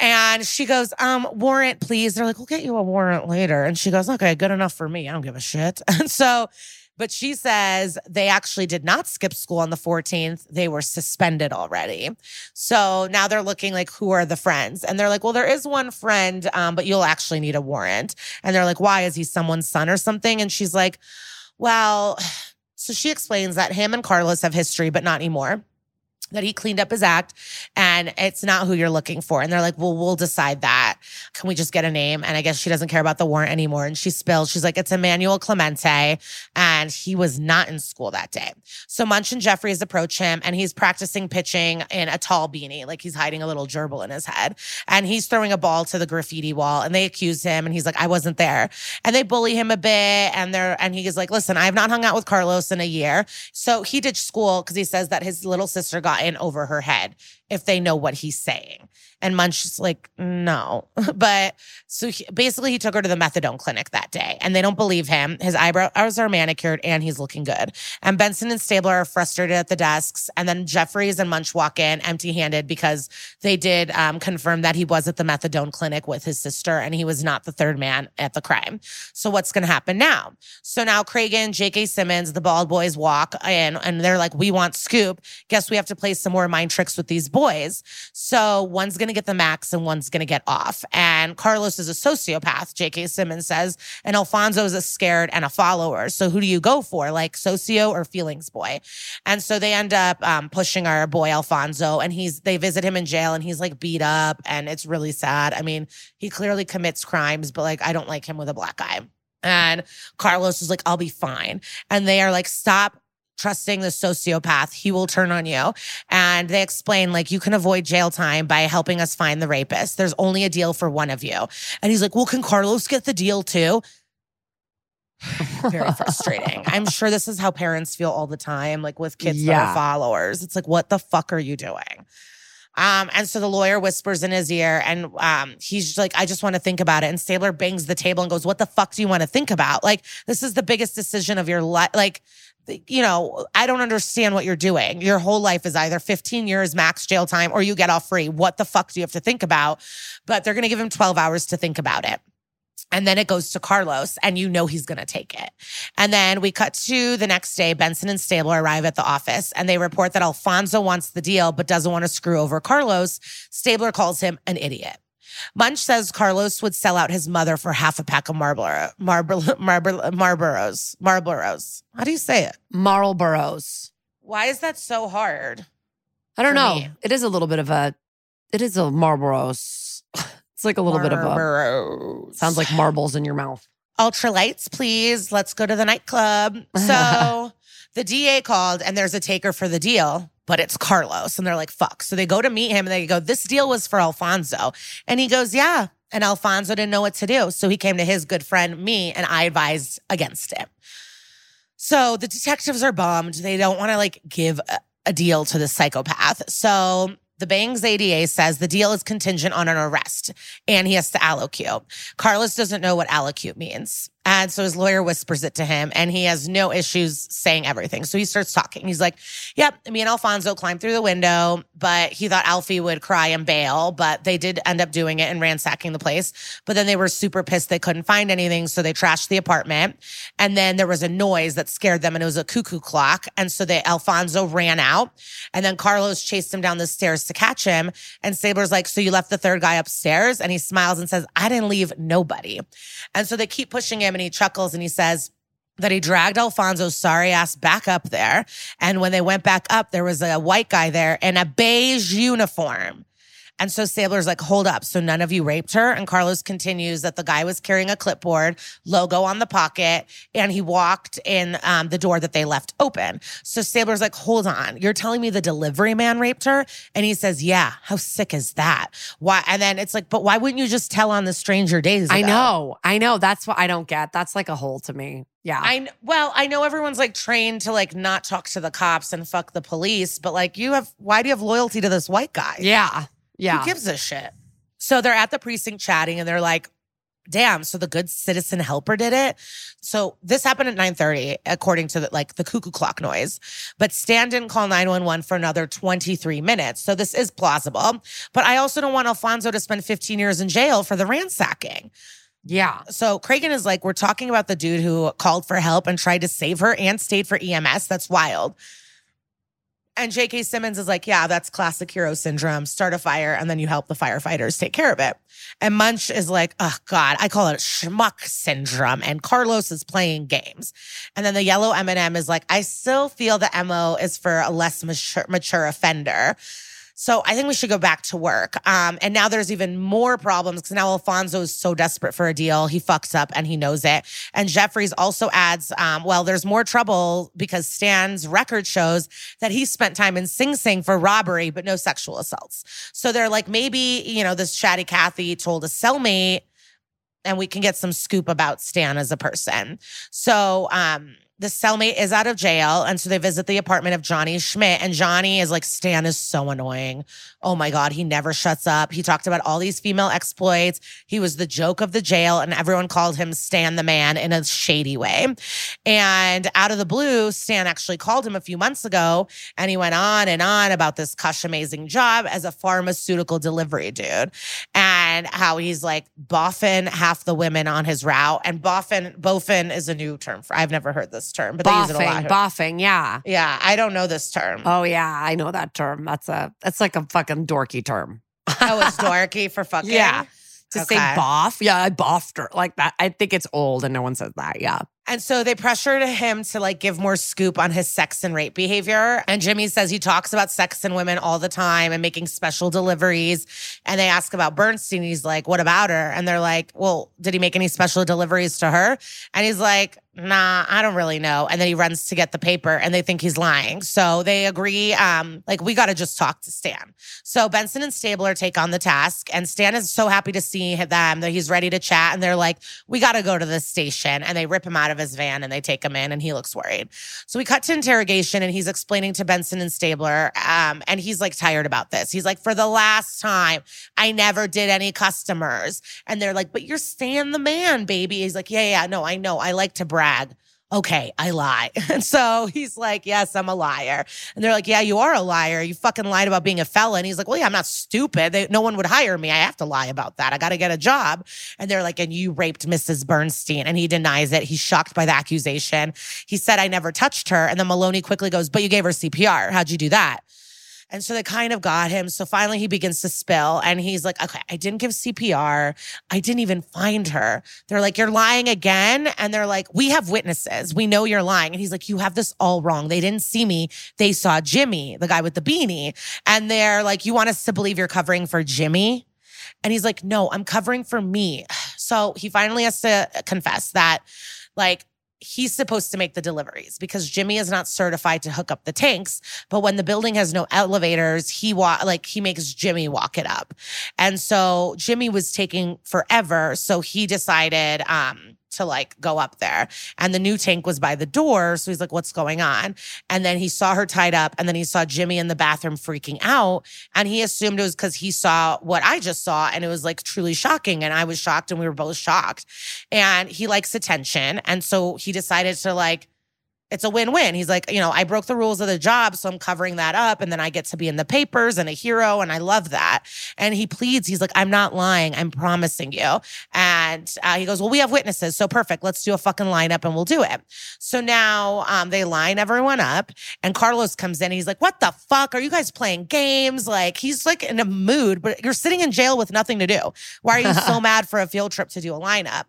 And she goes, um, warrant, please. They're like, we'll get you a warrant later. And she goes, okay, good enough for me. I don't give a shit. And so, but she says they actually did not skip school on the 14th. They were suspended already. So now they're looking like, who are the friends? And they're like, well, there is one friend, um, but you'll actually need a warrant. And they're like, why? Is he someone's son or something? And she's like, well, so she explains that him and Carlos have history, but not anymore. That he cleaned up his act and it's not who you're looking for. And they're like, well, we'll decide that. Can we just get a name? And I guess she doesn't care about the warrant anymore. And she spills, she's like, it's Emmanuel Clemente. And he was not in school that day. So Munch and Jeffries approach him and he's practicing pitching in a tall beanie, like he's hiding a little gerbil in his head. And he's throwing a ball to the graffiti wall and they accuse him and he's like, I wasn't there. And they bully him a bit. And they're, and he's like, listen, I have not hung out with Carlos in a year. So he ditched school because he says that his little sister got in over her head if they know what he's saying. And Munch is like, no. but so he, basically, he took her to the methadone clinic that day, and they don't believe him. His eyebrows are manicured, and he's looking good. And Benson and Stabler are frustrated at the desks. And then Jeffries and Munch walk in empty handed because they did um, confirm that he was at the methadone clinic with his sister, and he was not the third man at the crime. So what's going to happen now? So now Cragen, J.K. Simmons, the bald boys walk in, and they're like, we want Scoop. Guess we have to play some more mind tricks with these boys. So one's going to get the max and one's going to get off. And Carlos is a sociopath, J.K. Simmons says, and Alfonso is a scared and a follower. So who do you go for, like socio or feelings boy? And so they end up um, pushing our boy Alfonso, and he's they visit him in jail, and he's like beat up, and it's really sad. I mean, he clearly commits crimes, but like I don't like him with a black eye. And Carlos is like, I'll be fine. And they are like, stop trusting the sociopath. He will turn on you. And they explain, like, you can avoid jail time by helping us find the rapist. There's only a deal for one of you. And he's like, well, can Carlos get the deal too? Very frustrating. I'm sure this is how parents feel all the time, like with kids that are followers. It's like, what the fuck are you doing? Um, and so the lawyer whispers in his ear, and um, he's like, I just want to think about it. And Stabler bangs the table and goes, What the fuck do you want to think about? Like, this is the biggest decision of your life. Like, you know, I don't understand what you're doing. Your whole life is either 15 years max jail time or you get off free. What the fuck do you have to think about? But they're going to give him 12 hours to think about it. And then it goes to Carlos, and you know he's to take it. And then we cut to the next day. Benson and Stabler arrive at the office, and they report that Alfonso wants the deal, but doesn't want to screw over Carlos. Stabler calls him an idiot. Munch says Carlos would sell out his mother for half a pack of Marlboro, Marlboro, Marlboro, Marlboros. Marlboros. How do you say it? Marlboros. Why is that so hard? I don't know. me. It is a little bit of a. It is a Marlboros. It's like a little bit of a. Sounds like marbles in your mouth. ultralights, please. Let's go to the nightclub. So the DA called and there's a taker for the deal, but it's Carlos. And they're like, fuck. So they go to meet him and they go, this deal was for Alfonso. And he goes, yeah. And Alfonso didn't know what to do. So he came to his good friend, me, and I advised against it. So the detectives are bummed. They don't want to like give a, a deal to the psychopath. So the Bangs ADA says the deal is contingent on an arrest and he has to allocute. Carlos doesn't know what allocute means. And so his lawyer whispers it to him and he has no issues saying everything. So he starts talking. He's like, Yep, me and Alfonso climbed through the window, but he thought Alfie would cry and bail, but they did end up doing it and ransacking the place. But then they were super pissed they couldn't find anything. So they trashed the apartment. And then there was a noise that scared them and it was a cuckoo clock. And so they Alfonso ran out. And then Carlos chased him down the stairs to catch him. And Stabler's like, So you left the third guy upstairs? And he smiles and says, I didn't leave nobody. And so they keep pushing him and he chuckles and he says, that he dragged Alfonso's sorry ass back up there. And when they went back up, there was a white guy there in a beige uniform. And so Stabler's like, hold up. So none of you raped her. And Carlos continues that the guy was carrying a clipboard, logo on the pocket, and he walked in um, the door that they left open. So Stabler's like, hold on. You're telling me the delivery man raped her? And he says, yeah. How sick is that? Why? And then it's like, but why wouldn't you just tell on the stranger days? I know. I know. That's what I don't get. That's like a hole to me. Yeah. I well, I know everyone's like trained to like not talk to the cops and fuck the police, but like you have, why do you have loyalty to this white guy? yeah. Yeah. Who gives a shit? So they're at the precinct chatting and they're like, damn, so the good citizen helper did it. So this happened at 9:30, according to the, like the cuckoo clock noise. But Stan didn't call 911 for another 23 minutes. So this is plausible. But I also don't want Alfonso to spend 15 years in jail for the ransacking. yeah. So Cragen is like, we're talking about the dude who called for help and tried to save her and stayed for EMS. That's wild. And J.K. Simmons is like, yeah, that's classic hero syndrome. Start a fire and then you help the firefighters take care of it. And Munch is like, oh God, I call it schmuck syndrome. And Carlos is playing games. And then the yellow M&M is like, I still feel the MO is for a less mature, mature offender. So I think we should go back to work. Um, and now there's even more problems because now Alfonso is so desperate for a deal. He fucks up and he knows it. And Jeffries also adds, um, well, there's more trouble because Stan's record shows that he spent time in Sing Sing for robbery, but no sexual assaults. So they're like, maybe, you know, this chatty Kathy told a cellmate and we can get some scoop about Stan as a person. So, um, the cellmate is out of jail. And so they visit the apartment of Johnny Schmidt. And Johnny is like, Stan is so annoying. Oh my God, he never shuts up. He talked about all these female exploits. He was the joke of the jail, and everyone called him Stan the man in a shady way. And out of the blue, Stan actually called him a few months ago and he went on and on about this cush amazing job as a pharmaceutical delivery dude and how he's like boffin half the women on his route. And boffin, boffin is a new term for, I've never heard this term, but they use it a Boffing. lot. Boffing. Yeah. yeah, I don't know this term. Oh yeah. I know that term. That's a that's like a fucking dorky term. oh, it's dorky for fucking. Yeah. To say boff. Yeah, I boffed her. Like that. I think it's old and no one says that. Yeah. And so they pressured him to like give more scoop on his sex and rape behavior. And Jimmy says he talks about sex and women all the time and making special deliveries. And they ask about Bernstein. He's like, what about her? And they're like, well, did he make any special deliveries to her? And he's like, nah, I don't really know. And then he runs to get the paper and they think he's lying. So they agree, um, like, we got to just talk to Stan. So Benson and Stabler take on the task and Stan is so happy to see them that he's ready to chat. And they're like, we got to go to the station. And they rip him out of his van and they take him in and he looks worried. So we cut to interrogation and he's explaining to Benson and Stabler. Um, and he's like tired about this. He's like, for the last time, I never did any customers. And they're like, but you're Stan the man, baby. He's like, yeah, yeah, no, I know. I like to brag. Okay, I lie. And so he's like, Yes, I'm a liar. And they're like, Yeah, you are a liar. You fucking lied about being a felon. He's like, Well, yeah, I'm not stupid. They, no one would hire me. I have to lie about that. I got to get a job. And they're like, And you raped Mrs. Bernstein. And he denies it. He's shocked by the accusation. He said, I never touched her. And then Meloni quickly goes, But you gave her CPR. How'd you do that? And so they kind of got him. So finally he begins to spill and he's like, okay, I didn't give CPR. I didn't even find her. They're like, you're lying again. And they're like, we have witnesses. We know you're lying. And he's like, you have this all wrong. They didn't see me. They saw Jimmy, the guy with the beanie. And they're like, you want us to believe you're covering for Jimmy? And he's like, no, I'm covering for me. So he finally has to confess that like he's supposed to make the deliveries because Jimmy is not certified to hook up the tanks. But when the building has no elevators, he walk like he makes Jimmy walk it up. And so Jimmy was taking forever. So he decided, um, to like go up there. And the new tank was by the door. So he's like, what's going on? And then he saw her tied up. And then he saw Jimmy in the bathroom freaking out. And he assumed it was because he saw what I just saw. And it was like truly shocking. And I was shocked and we were both shocked. And he likes attention. And so he decided to like, it's a win-win. He's like, you know, I broke the rules of the job, so I'm covering that up, and then I get to be in the papers and a hero, and I love that. And he pleads, he's like, I'm not lying, I'm promising you. And uh, he goes, well, we have witnesses, so perfect. Let's do a fucking lineup, and we'll do it. So now um, they line everyone up, and Carlos comes in. he's like, what the fuck? Are you guys playing games? Like he's like in a mood, but you're sitting in jail with nothing to do. Why are you so mad for a field trip to do a lineup?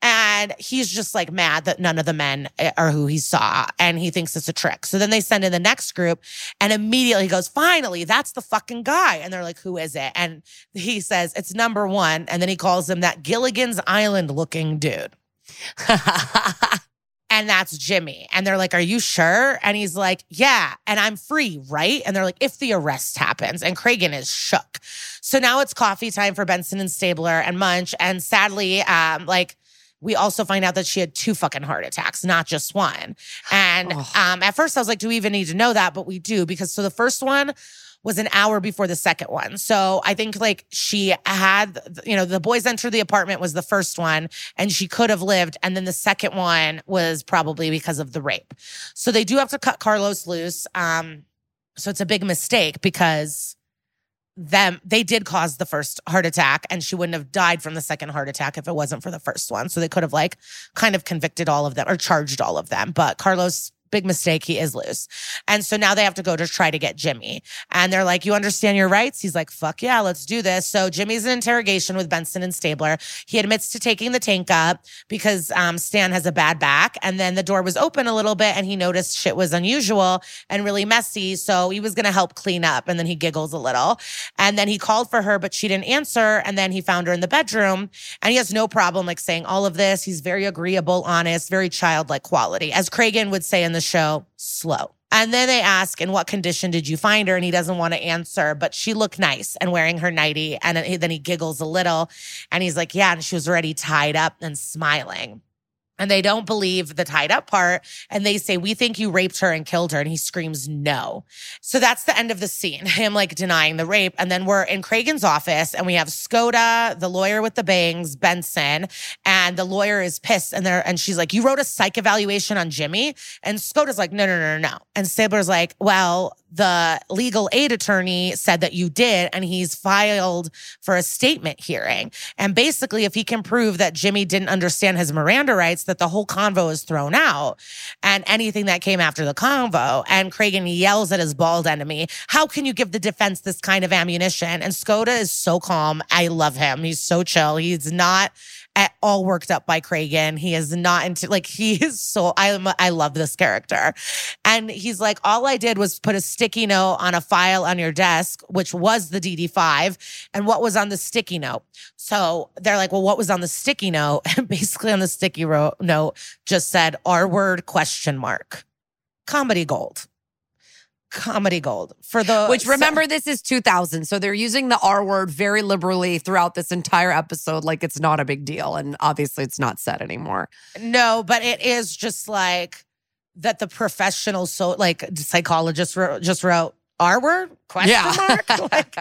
And he's just like mad that none of the men eh, are who he saw and he thinks it's a trick. So then they send in the next group and immediately he goes, finally, that's the fucking guy. And they're like, who is it? And he says, it's number one. And then he calls him that Gilligan's Island looking dude. and that's Jimmy. And they're like, Are you sure? And he's like, Yeah. And I'm free, right? And they're like, If the arrest happens. And Cragen is shook. So now it's coffee time for Benson and Stabler and Munch. And sadly, um, like, we also find out that she had two fucking heart attacks, not just one. And oh. um, at first I was like, do we even need to know that? But we do because so the first one was an hour before the second one. So I think like she had, you know, the boys entered the apartment was the first one and she could have lived. And then the second one was probably because of the rape. So they do have to cut Carlos loose. Um, so it's a big mistake because them they did cause the first heart attack and she wouldn't have died from the second heart attack if it wasn't for the first one. So they could have like kind of convicted all of them or charged all of them. But carlos big mistake. He is loose. And so now they have to go to try to get Jimmy. And they're like, You understand your rights? He's like, Fuck yeah, let's do this. So Jimmy's in interrogation with Benson and Stabler. He admits to taking the tank up because um, Stan has a bad back. And then the door was open a little bit and he noticed shit was unusual and really messy. So he was going to help clean up. And then he giggles a little. And then he called for her, but she didn't answer. And then he found her in the bedroom and he has no problem like saying all of this. He's very agreeable, honest, very childlike quality. As Cragen would say in the show slow. And then they ask, in what condition did you find her? And he doesn't want to answer, but she looked nice and wearing her nightie. And then he giggles a little and he's like, yeah. And she was already tied up and smiling and they don't believe the tied up part. And they say we think you raped her and killed her. And he screams no. So that's the end of the scene him like denying the rape. And then we're in cragen's office and we have skoda the lawyer with the bangs benson. And the lawyer is pissed and they're and she's like you wrote a psych evaluation on jimmy? And skoda's like no no no no no. And stabler's like well the legal aid attorney said that you did, and he's filed for a statement hearing. And basically, if he can prove that Jimmy didn't understand his Miranda rights, that the whole convo is thrown out and anything that came after the convo. And Cragen yells at his bald enemy, How can you give the defense this kind of ammunition? And Skoda is so calm. I love him. He's so chill. He's not at all worked up by Cragen. He is not into like he is so I I love this character. And he's like, all I did was put a sticky note on a file on your desk, which was the DD5, and what was on the sticky note. So they're like, well, what was on the sticky note? And basically on the sticky ro- note just said R word question mark. Comedy gold comedy gold for the Which remember, this is 2000. So they're using the R word very liberally throughout this entire episode, like it's not a big deal. And obviously, it's not said anymore. No, but it is just like that the professional, so like psychologist wrote, just wrote R word question Yeah. mark. like,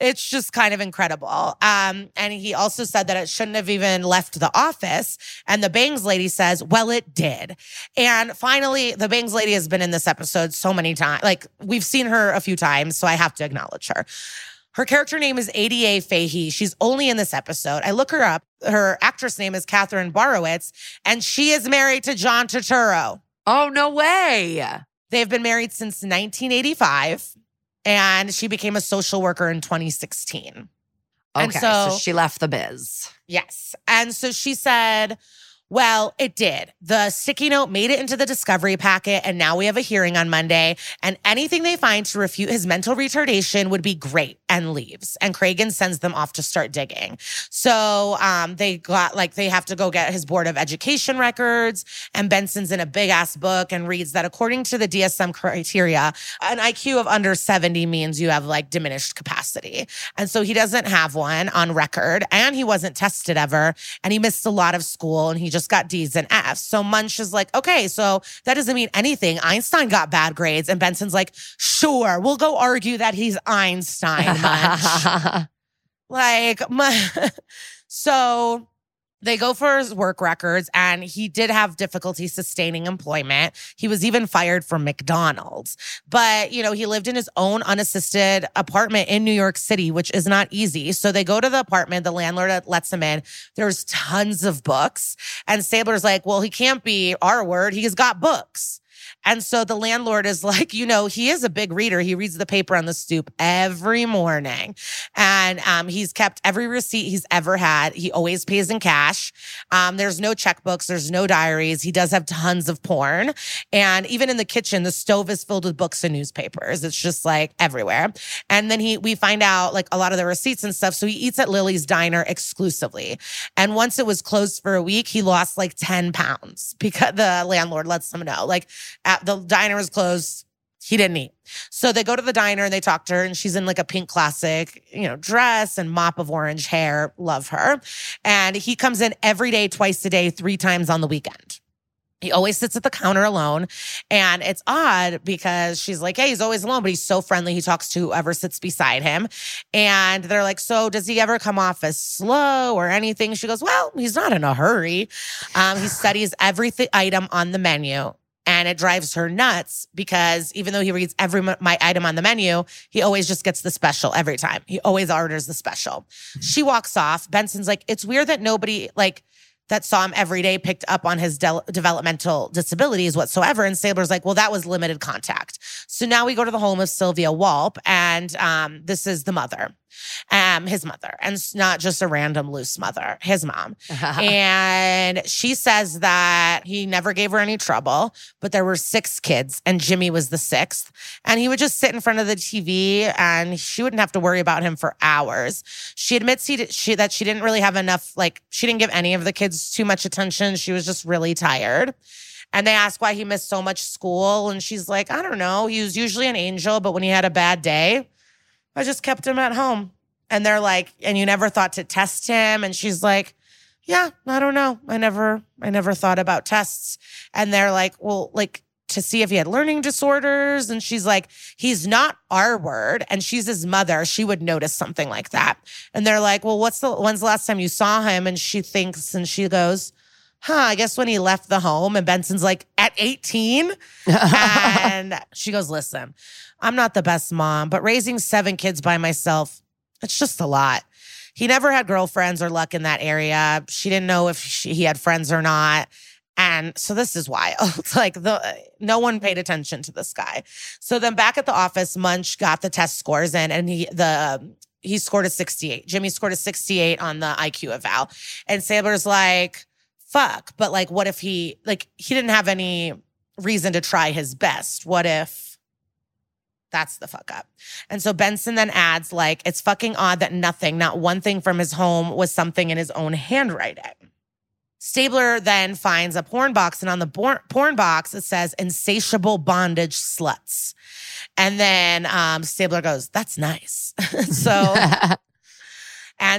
it's just kind of incredible. Um, and he also said that it shouldn't have even left the office. And the Bangs lady says, well, it did. And finally, the Bangs lady has been in this episode so many times. Like we've seen her a few times, so I have to acknowledge her. Her character name is ADA Fahey. She's only in this episode. I look her up. Her actress name is Katherine Borowitz, and she is married to John Turturro. oh, no way. They've been married since 1985, and she became a social worker in 2016. And Okay. So, so- she left the biz. Yes. And so she said, well, it did. The sticky note made it into the discovery packet, and now we have a hearing on Monday. And anything they find to refute his mental retardation would be great and leaves. And Cragen sends them off to start digging. So um, they got like, they have to go get his Board of Education records. And Benson's in a big ass book and reads that according to the DSM criteria, an IQ of under 70 means you have like diminished capacity. And so he doesn't have one on record and he wasn't tested ever. And he missed a lot of school and he just got D's and F's. So Munch is like, okay, so that doesn't mean anything. Einstein got bad grades. And Benson's like, sure, we'll go argue that he's Einstein, Munch. like, my, so they go for his work records and he did have difficulty sustaining employment. He was even fired from McDonald's. But, you know, he lived in his own unassisted apartment in New York City, which is not easy. So they go to the apartment, the landlord lets him in. There's tons of books. And Stabler's like, well, he can't be our word. He's got books. And so the landlord is like, you know, he is a big reader. He reads the paper on the stoop every morning. And um, he's kept every receipt he's ever had. He always pays in cash. Um, there's no checkbooks, there's no diaries. He does have tons of porn. And even in the kitchen, the stove is filled with books and newspapers. It's just like everywhere. And then he we find out like a lot of the receipts and stuff. So he eats at Lily's diner exclusively. And once it was closed for a week, he lost like 10 pounds because the landlord lets him know. Like at the diner was closed. He didn't eat. So they go to the diner and they talk to her, and she's in like a pink classic, you know, dress and mop of orange hair. Love her. And he comes in every day, twice a day, three times on the weekend. He always sits at the counter alone. And it's odd because she's like, Hey, he's always alone, but he's so friendly. He talks to whoever sits beside him. And they're like, So does he ever come off as slow or anything? She goes, Well, he's not in a hurry. Um, he studies every th- item on the menu. And it drives her nuts because even though he reads every my item on the menu, he always just gets the special every time. He always orders the special. She walks off. Benson's like, it's weird that nobody like that saw him every day picked up on his del- developmental disabilities whatsoever. And Stabler's like, well, that was limited contact. So now we go to the home of Sylvia Walp, and um, this is the mother, um, his mother, and it's not just a random loose mother, his mom. and she says that he never gave her any trouble, but there were six kids, and Jimmy was the sixth. And he would just sit in front of the TV, and she wouldn't have to worry about him for hours. She admits he did, she that she didn't really have enough, like she didn't give any of the kids too much attention. She was just really tired. And they ask why he missed so much school, and she's like, I don't know. He was usually an angel, but when he had a bad day, I just kept him at home. And they're like, and you never thought to test him? And she's like, yeah, I don't know. I never, I never thought about tests. And they're like, well, like to see if he had learning disorders. And she's like, he's not our word. And she's his mother. She would notice something like that. And they're like, well, what's the, when's the last time you saw him? And she thinks, and she goes, huh, I guess when he left the home. And Benson's like, at 18? and she goes, listen, I'm not the best mom, but raising seven kids by myself, it's just a lot. He never had girlfriends or luck in that area. She didn't know if she, he had friends or not. And so this is wild. like the no one paid attention to this guy. So then back at the office, Munch got the test scores in and he the he scored a 68. Jimmy scored a 68 on the IQ eval. And Stabler's like, fuck, but like, what if he, like, he didn't have any reason to try his best? What if that's the fuck up? And so Benson then adds, like, it's fucking odd that nothing, not one thing from his home was something in his own handwriting. Stabler then finds a porn box, and on the por- porn box, it says insatiable bondage sluts. And then um, Stabler goes, That's nice. so,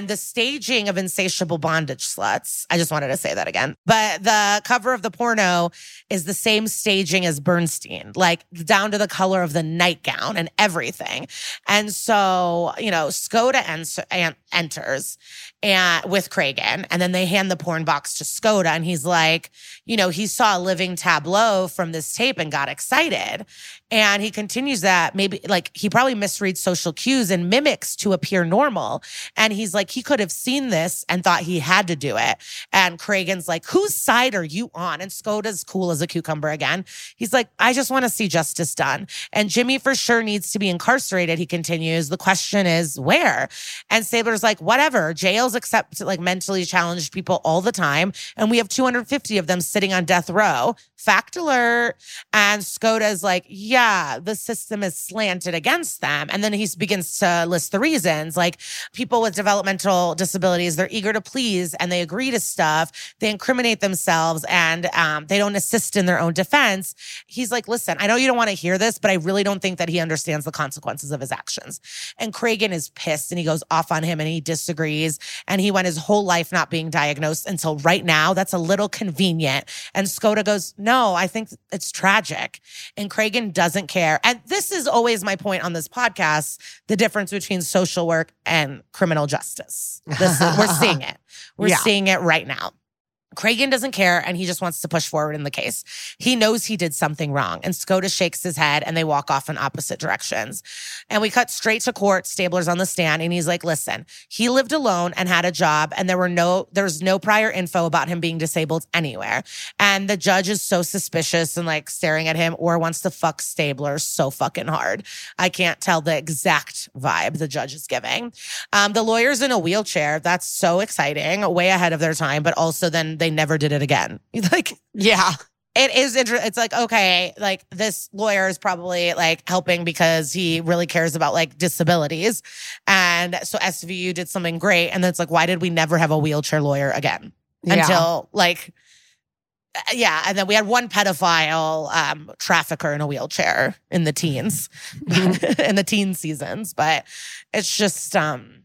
and the staging of insatiable bondage sluts, I just wanted to say that again. But the cover of the porno is the same staging as Bernstein, like down to the color of the nightgown and everything. And so, you know, Skoda en- enters and with Cragen, and then they hand the porn box to Skoda, and he's like, you know, he saw a living tableau from this tape and got excited. And he continues that maybe like he probably misreads social cues and mimics to appear normal. And he's like, he could have seen this and thought he had to do it. And Cragen's like, whose side are you on? And Skoda's cool as a cucumber again. He's like, I just want to see justice done. And Jimmy for sure needs to be incarcerated. He continues. The question is where? And Stabler's like, whatever. Jails accept like mentally challenged people all the time. And we have 250 of them sitting on death row. Fact alert. And Skoda's like, yeah, the system is slanted against them. And then he begins to list the reasons like people with developmental disabilities, they're eager to please and they agree to stuff. They incriminate themselves and um, they don't assist in their own defense. He's like, listen, I know you don't want to hear this, but I really don't think that he understands the consequences of his actions. And Cragen is pissed and he goes off on him and he disagrees. And he went his whole life not being diagnosed until right now. That's a little convenient. And Skoda goes, no, I think it's tragic. And Cragen doesn't care. And this is always my point on this podcast the difference between social work and criminal justice. This we're seeing it. We're Yeah. seeing it right now. Cragen doesn't care and he just wants to push forward in the case. He knows he did something wrong. And Skoda shakes his head and they walk off in opposite directions. And we cut straight to court. Stabler's on the stand and he's like, listen, he lived alone and had a job and there were no, there's no prior info about him being disabled anywhere. And the judge is so suspicious and like staring at him or wants to fuck Stabler so fucking hard. I can't tell the exact vibe the judge is giving. Um, the lawyer's in a wheelchair. That's so exciting, way ahead of their time, but also then they never did it again. Like yeah. it is interesting. It's like, okay, like this lawyer is probably like helping because he really cares about like disabilities. And so SVU did something great. And then it's like, why did we never have a wheelchair lawyer again? Yeah. Until like, yeah. And then we had one pedophile um, trafficker in a wheelchair in the teens, in the teen seasons. But it's just, um,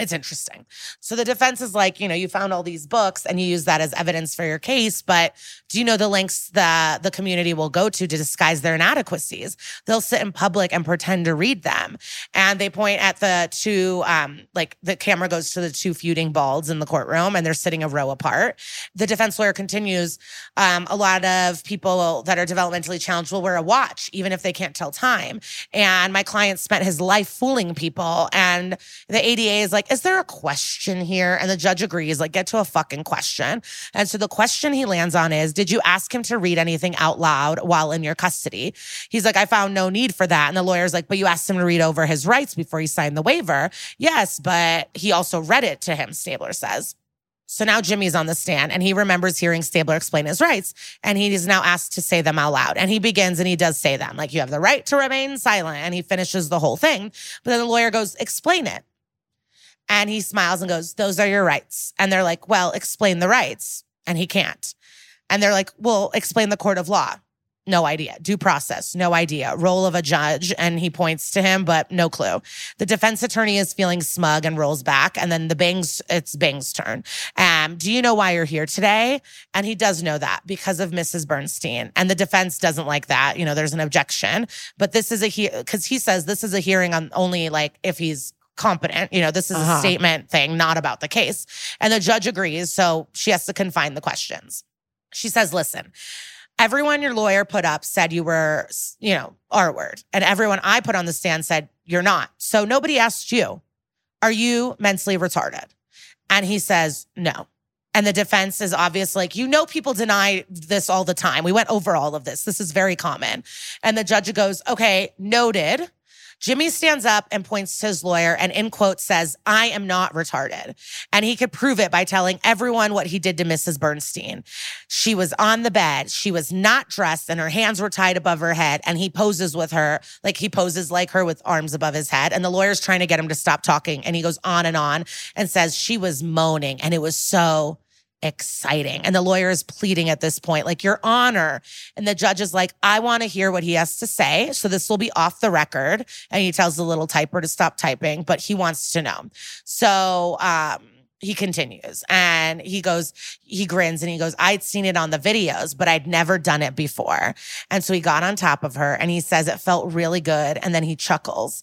it's interesting. So the defense is like, you know, you found all these books and you use that as evidence for your case, but do you know the lengths that the community will go to to disguise their inadequacies? They'll sit in public and pretend to read them. And they point at the two, um, like the camera goes to the two feuding balds in the courtroom and they're sitting a row apart. The defense lawyer continues, um, a lot of people that are developmentally challenged will wear a watch, even if they can't tell time. And my client spent his life fooling people. And the ADA is like, is there a question here? And the judge agrees, like, get to a fucking question. And so the question he lands on is, did you ask him to read anything out loud while in your custody? He's like, I found no need for that. And the lawyer's like, but you asked him to read over his rights before he signed the waiver. Yes, but he also read it to him, Stabler says. So now Jimmy's on the stand and he remembers hearing Stabler explain his rights and he is now asked to say them out loud. And he begins and he does say them like, you have the right to remain silent. And he finishes the whole thing. But then the lawyer goes, explain it. And he smiles and goes, those are your rights. And they're like, well, explain the rights. And he can't. And they're like, well, explain the court of law. No idea. Due process, no idea. Role of a judge. And he points to him, but no clue. The defense attorney is feeling smug and rolls back. And then the Bing's, it's Bing's turn. Um, do you know why you're here today? And he does know that because of Mrs. Bernstein. And the defense doesn't like that. You know, there's an objection. But this is a he because he says this is a hearing on only like if he's competent. You know, this is Uh-huh. a statement thing, not about the case. And the judge agrees. So she has to confine the questions. She says, listen, everyone your lawyer put up said you were, you know, R word. And everyone I put on the stand said you're not. So nobody asked you, are you mentally retarded? And he says, no. And the defense is obvious, like, you know, people deny this all the time. We went over all of this. This is very common. And the judge goes, okay, noted. Jimmy stands up and points to his lawyer and in quote says, I am not retarded. And he could prove it by telling everyone what he did to Mrs. Bernstein. She was on the bed. She was not dressed and her hands were tied above her head. And he poses with her, like he poses like her with arms above his head. And the lawyer's trying to get him to stop talking. And he goes on and on and says she was moaning. And it was so exciting. And the lawyer is pleading at this point, like, Your Honor. And the judge is like, I want to hear what he has to say. So this will be off the record. And he tells the little typer to stop typing, but he wants to know. So, um, he continues and he goes, he grins and he goes, I'd seen it on the videos, but I'd never done it before. And so he got on top of her and he says it felt really good. And then he chuckles.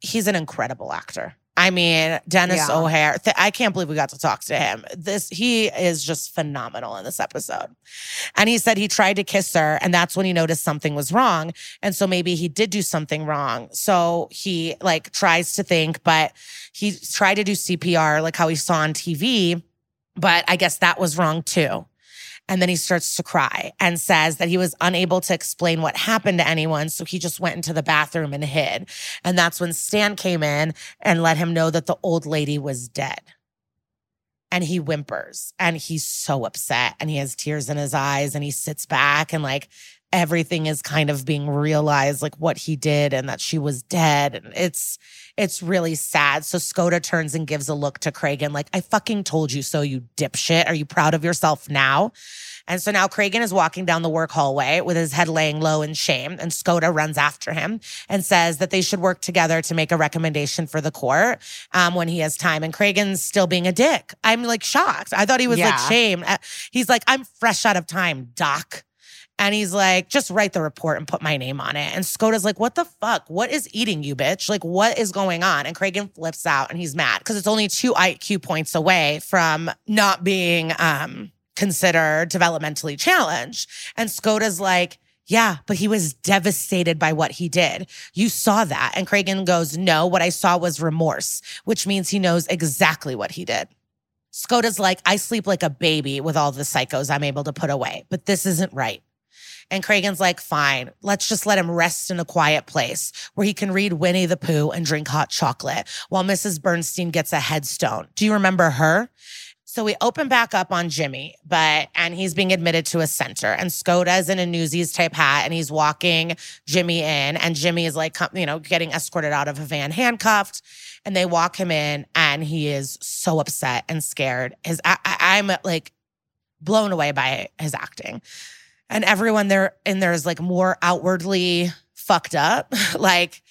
He's an incredible actor. I mean, Denis Yeah. O'Hare. Th- I can't believe we got to talk to him. This he is just phenomenal in this episode. And he said he tried to kiss her, and that's when he noticed something was wrong. And so maybe he did do something wrong. So he like tries to think, but he tried to do CPR, like how he saw on TV. But I guess that was wrong too. And then he starts to cry and says that he was unable to explain what happened to anyone. So he just went into the bathroom and hid. And that's when Stan came in and let him know that the old lady was dead. And he whimpers and he's so upset and he has tears in his eyes and he sits back and like everything is kind of being realized like what he did and that she was dead and it's it's really sad. So skoda turns and gives a look to Cragen like I fucking told you so you dipshit. Are you proud of yourself now? And so now Cragen is walking down the work hallway with his head laying low in shame and Skoda runs after him and says that they should work together to make a recommendation for the court um, when he has time. And Cragen's still being a dick. I'm like shocked. I thought he was like Yeah. shame. Uh, he's like I'm fresh out of time doc and he's like, just write the report and put my name on it. And Skoda's like, what the fuck? What is eating you, bitch? Like, what is going on? And Cragen flips out and he's mad because it's only two IQ points away from not being um, considered developmentally challenged. And Skoda's like, yeah, but he was devastated by what he did. You saw that. And Cragen goes, no, what I saw was remorse, which means he knows exactly what he did. Skoda's like, I sleep like a baby with all the psychos I'm able to put away, but this isn't right. And Cragen's like, fine, let's just let him rest in a quiet place where he can read Winnie the Pooh and drink hot chocolate while Mrs. Bernstein gets a headstone. Do you remember her? So we open back up on Jimmy, but and he's being admitted to a center. And Skoda's in a Newsies type hat and he's walking Jimmy in. And Jimmy is like, you know, getting escorted out of a van handcuffed. And they walk him in and he is so upset and scared. His I, I- I'm like blown away by his acting. And everyone there in there is like more outwardly fucked up. like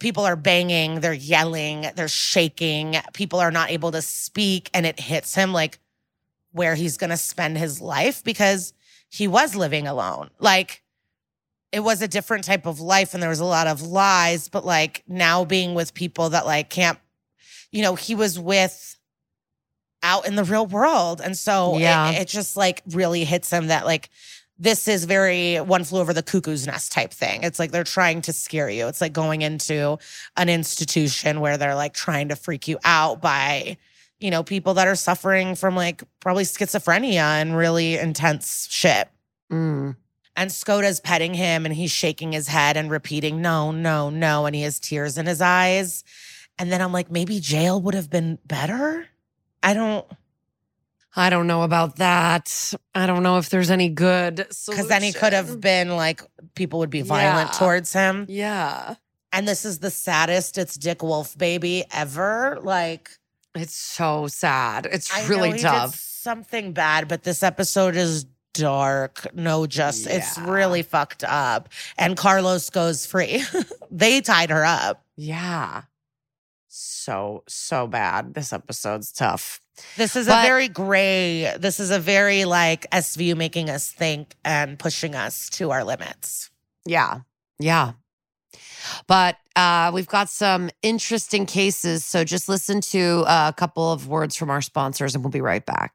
people are banging, they're yelling, they're shaking. People are not able to speak. And it hits him like where he's going to spend his life because he was living alone. Like it was a different type of life and there was a lot of lies, but like now being with people that like can't, you know, he was with out in the real world. And so it- Yeah. it, just like really hits him that like this is very one flew over the cuckoo's nest type thing. It's like they're trying to scare you. It's like going into an institution where they're like trying to freak you out by, you know, people that are suffering from like probably schizophrenia and really intense shit. Mm. And Skoda's petting him and he's shaking his head and repeating, no, no, no. And he has tears in his eyes. And then I'm like, maybe jail would have been better. I don't, I don't know about that. I don't know if there's any good because then he could have been like, people would be violent Yeah. towards him. Yeah. And this is the saddest it's Dick Wolf baby ever. Like, It's so sad. It's I really know he did tough. something bad, but this episode is dark. No, just it's Yeah. really fucked up. And Carlos goes free. they tied her up. Yeah. So, so bad. This episode's tough. This is a very gray, this is a very like SVU making us think and pushing us to our limits. Yeah. Yeah. But uh, we've got some interesting cases. So just listen to uh, a couple of words from our sponsors and we'll be right back.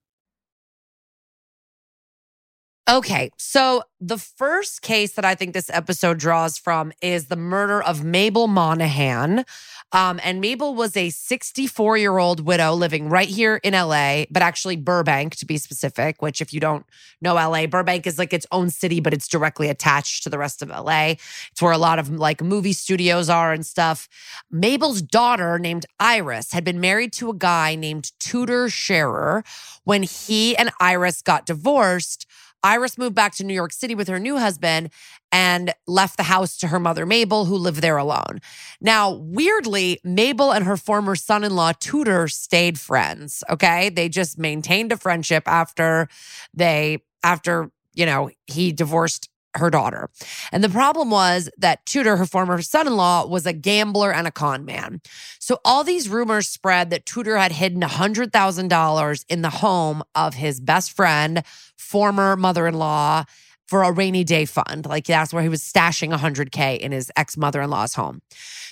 Okay, so the first case that I think this episode draws from is the murder of Mabel Monahan. Um, and Mabel was a 64 year old widow living right here in LA, but actually Burbank to be specific, which, if you don't know LA, Burbank is like its own city, but it's directly attached to the rest of LA. It's where a lot of like movie studios are and stuff. Mabel's daughter, named Iris, had been married to a guy named Tudor Scherer. When he and Iris got divorced, Iris moved back to New York City with her new husband and left the house to her mother, Mabel, who lived there alone. Now, weirdly, Mabel and her former son in law, Tudor, stayed friends. Okay. They just maintained a friendship after they, after, you know, he divorced her daughter. And the problem was that Tudor, her former son in law, was a gambler and a con man. So all these rumors spread that Tudor had hidden $100,000 in the home of his best friend, former mother in law, for a rainy day fund. Like that's where he was stashing 100K in his ex mother in law's home.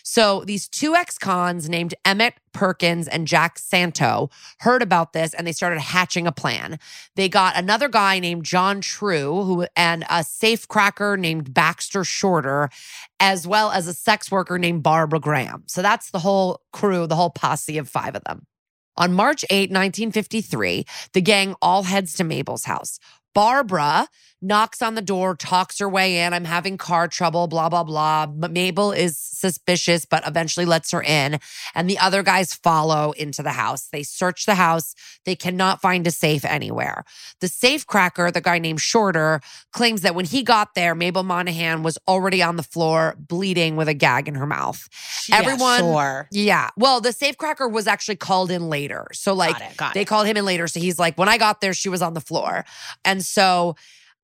So these two ex cons named Emmett Perkins and Jack Santo heard about this and they started hatching a plan. They got another guy named John True who and a safe cracker named Baxter Shorter as well as a sex worker named Barbara Graham. So that's the whole crew, the whole posse of 5 of them. On March 8, 1953, the gang all heads to Mabel's house. Barbara knocks on the door, talks her way in. I'm having car trouble, blah, blah, blah. But Mabel is suspicious, but eventually lets her in. And the other guys follow into the house. They search the house. They cannot find a safe anywhere. The safe cracker, the guy named Shorter, claims that when he got there, Mabel Monahan was already on the floor, bleeding with a gag in her mouth. Yeah, Everyone, sure. yeah. Well, the safe cracker was actually called in later. So, like, Got it, got they it. called him in later. So he's like, when I got there, she was on the floor. And so,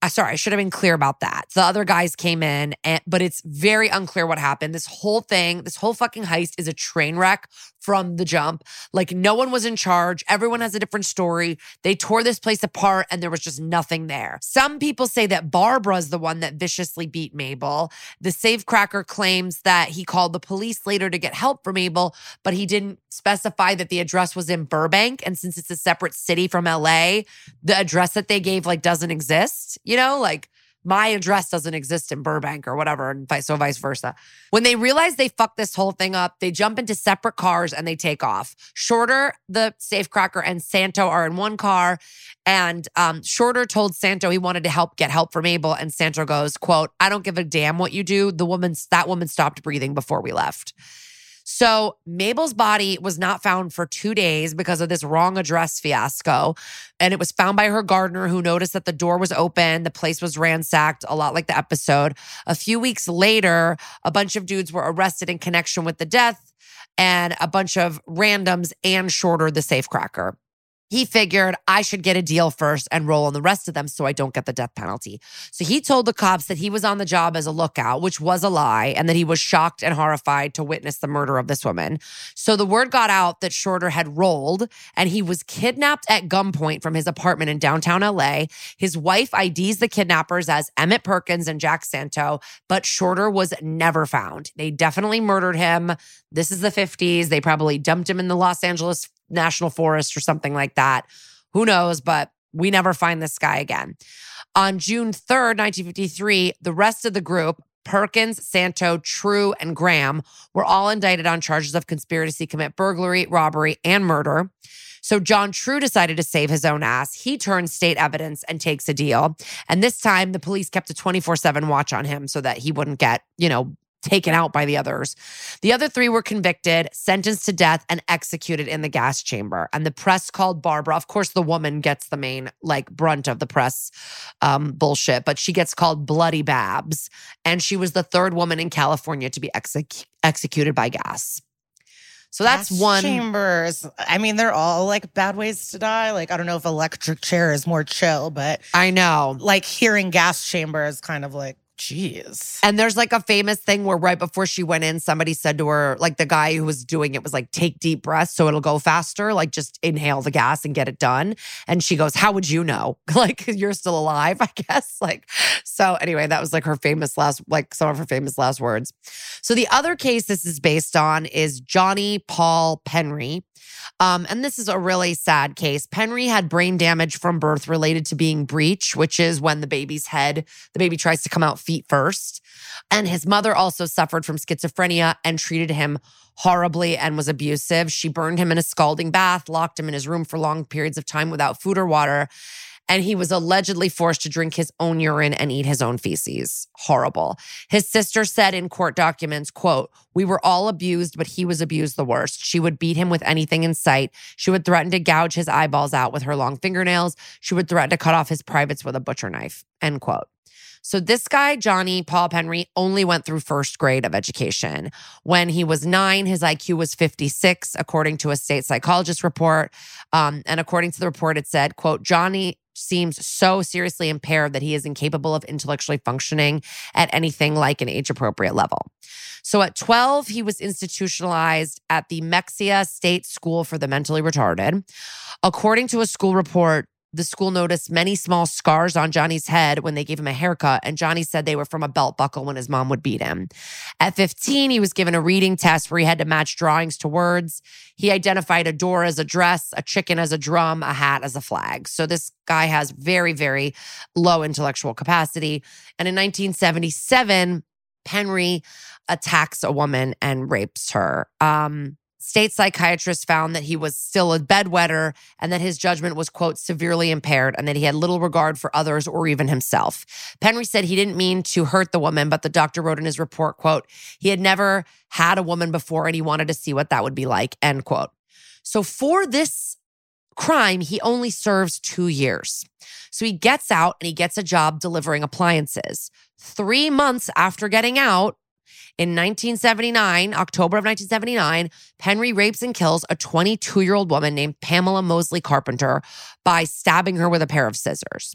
sorry, I should have been clear about that. The other guys came in, and, but it's very unclear what happened. This whole thing, this whole fucking heist is a train wreck from the jump. Like, no one was in charge. Everyone has a different story. They tore this place apart, and there was just nothing there. Some people say that Barbara's the one that viciously beat Mabel. The safecracker claims that he called the police later to get help for Mabel, but he didn't specify that the address was in Burbank. And since it's a separate city from LA, the address that they gave like doesn't exist, you know, like my address doesn't exist in Burbank or whatever, and so vice versa. When they realize they fucked this whole thing up, they jump into separate cars and they take off. Shorter, the safecracker, and Santo are in one car. And um, Shorter told Santo he wanted to help get help from Mabel, and Santo goes, "quote I don't give a damn what you do. The woman, that woman, stopped breathing before we left." So Mabel's body was not found for two days because of this wrong address fiasco. And it was found by her gardener who noticed that the door was open. The place was ransacked, a lot like the episode. A few weeks later, a bunch of dudes were arrested in connection with the death and a bunch of randoms and shorter the safecracker. He figured I should get a deal first and roll on the rest of them so I don't get the death penalty. So he told the cops that he was on the job as a lookout, which was a lie, and that he was shocked and horrified to witness the murder of this woman. So the word got out that Shorter had rolled and he was kidnapped at gunpoint from his apartment in downtown LA. His wife IDs the kidnappers as Emmett Perkins and Jack Santo, but Shorter was never found. They definitely murdered him. This is the 50s. They probably dumped him in the Los Angeles National Forest or something like that. Who knows? But we never find this guy again. On June 3rd, 1953, the rest of the group, Perkins, Santo, True, and Graham, were all indicted on charges of conspiracy commit burglary, robbery, and murder. So John True decided to save his own ass. He turns state evidence and takes a deal. And this time the police kept a 24/7 watch on him so that he wouldn't get, you know, taken out by the others. The other three were convicted, sentenced to death, and executed in the gas chamber. And the press called Barbara. Of course, the woman gets the main like brunt of the press um, bullshit, but she gets called Bloody Babs, and she was the third woman in California to be exec- executed by gas. So that's Gas one. Chambers. I mean, they're all like bad ways to die. Like, I don't know if electric chair is more chill, but I know. like hearing gas chamber is kind of like, geez. And there's like a famous thing where right before she went in, somebody said to her, like the guy who was doing it was like, take deep breaths so it'll go faster. Like just inhale the gas and get it done. And she goes, How would you know? Like you're still alive, I guess. Like, so anyway, that was like her famous last, like some of her famous last words. So the other case this is based on is Johnny Paul Penry. Um, and this is a really sad case. Penry had brain damage from birth related to being breech, which is when the baby's head, the baby tries to come out feet first. And his mother also suffered from schizophrenia and treated him horribly and was abusive. She burned him in a scalding bath, locked him in his room for long periods of time without food or water. And he was allegedly forced to drink his own urine and eat his own feces. Horrible. His sister said in court documents, quote, we were all abused, but he was abused the worst. She would beat him with anything in sight. She would threaten to gouge his eyeballs out with her long fingernails. She would threaten to cut off his privates with a butcher knife. End quote. So this guy, Johnny Paul Penry, only went through first grade of education. When he was nine, his IQ was 56, according to a state psychologist report. Um, and according to the report, it said, quote, Johnny seems so seriously impaired that he is incapable of intellectually functioning at anything like an age appropriate level. So at 12, he was institutionalized at the Mexia State School for the Mentally Retarded. According to a school report, the school noticed many small scars on Johnny's head when they gave him a haircut, and Johnny said they were from a belt buckle when his mom would beat him. At 15, he was given a reading test where he had to match drawings to words. He identified a door as a dress, a chicken as a drum, a hat as a flag. So this guy has very, very low intellectual capacity. And in 1977, Penry attacks a woman and rapes her. Um, State psychiatrists found that he was still a bedwetter and that his judgment was, quote, severely impaired and that he had little regard for others or even himself. Penry said he didn't mean to hurt the woman, but the doctor wrote in his report, quote, he had never had a woman before and he wanted to see what that would be like, end quote. So for this crime, he only serves two years. So he gets out and he gets a job delivering appliances. Three months after getting out, in 1979, October of 1979, Penry rapes and kills a 22 year old woman named Pamela Mosley Carpenter by stabbing her with a pair of scissors.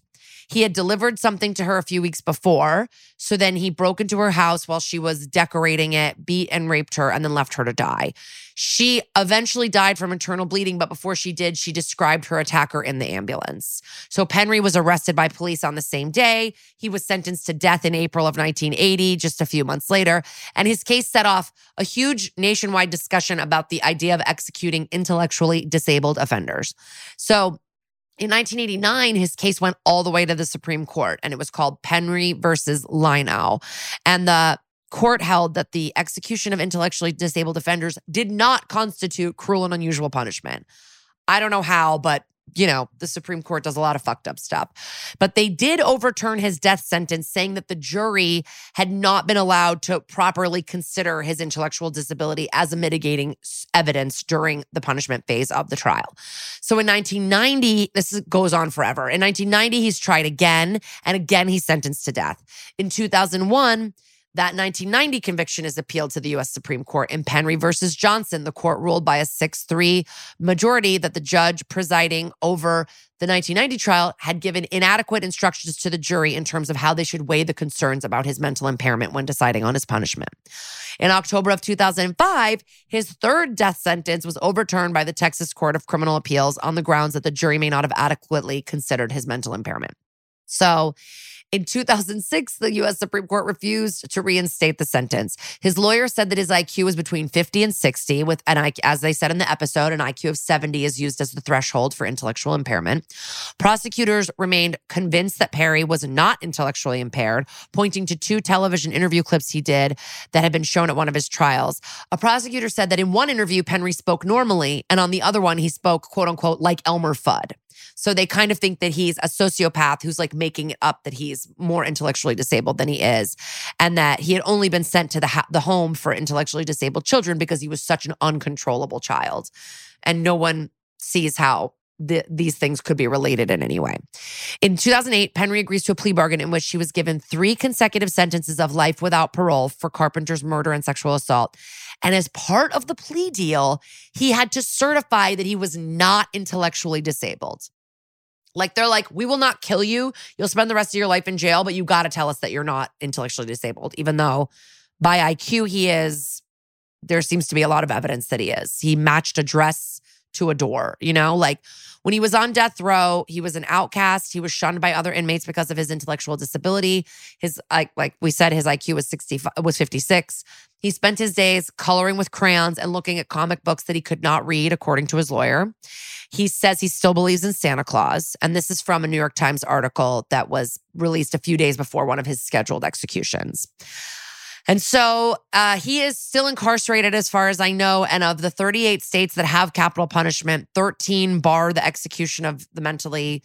He had delivered something to her a few weeks before. So then he broke into her house while she was decorating it, beat and raped her, and then left her to die. She eventually died from internal bleeding, but before she did, she described her attacker in the ambulance. So Penry was arrested by police on the same day. He was sentenced to death in April of 1980, just a few months later. And his case set off a huge nationwide discussion about the idea of executing intellectually disabled offenders. So in 1989, his case went all the way to the Supreme Court, and it was called Penry versus Lynaugh. And the court held that the execution of intellectually disabled offenders did not constitute cruel and unusual punishment. I don't know how, but you know, the Supreme Court does a lot of fucked up stuff. But they did overturn his death sentence, saying that the jury had not been allowed to properly consider his intellectual disability as a mitigating evidence during the punishment phase of the trial. So in 1990, this goes on forever. In 1990, he's tried again, and again, he's sentenced to death. In 2001, That 1990 conviction is appealed to the U.S. Supreme Court. In Penry versus Johnson, the court ruled by a 6 3 majority that the judge presiding over the 1990 trial had given inadequate instructions to the jury in terms of how they should weigh the concerns about his mental impairment when deciding on his punishment. In October of 2005, his third death sentence was overturned by the Texas Court of Criminal Appeals on the grounds that the jury may not have adequately considered his mental impairment. So, in 2006, the US Supreme Court refused to reinstate the sentence. His lawyer said that his IQ was between 50 and 60, with an IQ, as they said in the episode, an IQ of 70 is used as the threshold for intellectual impairment. Prosecutors remained convinced that Penry was not intellectually impaired, pointing to two television interview clips he did that had been shown at one of his trials. A prosecutor said that in one interview, Penry spoke normally, and on the other one, he spoke, quote unquote, like Elmer Fudd. So they kind of think that he's a sociopath who's like making it up that he's more intellectually disabled than he is, and that he had only been sent to the ha- the home for intellectually disabled children because he was such an uncontrollable child, and no one sees how the, these things could be related in any way. In 2008, Penry agrees to a plea bargain in which she was given three consecutive sentences of life without parole for Carpenter's murder and sexual assault. And as part of the plea deal, he had to certify that he was not intellectually disabled. Like they're like, we will not kill you. You'll spend the rest of your life in jail, but you got to tell us that you're not intellectually disabled, even though by IQ he is. There seems to be a lot of evidence that he is. He matched a dress to adore, you know, like when he was on death row, he was an outcast. He was shunned by other inmates because of his intellectual disability. His like like we said, his IQ was 60 was 56. He spent his days coloring with crayons and looking at comic books that he could not read, according to his lawyer. He says he still believes in Santa Claus. And this is from a New York Times article that was released a few days before one of his scheduled executions. And so uh, he is still incarcerated, as far as I know. And of the 38 states that have capital punishment, 13 bar the execution of the mentally.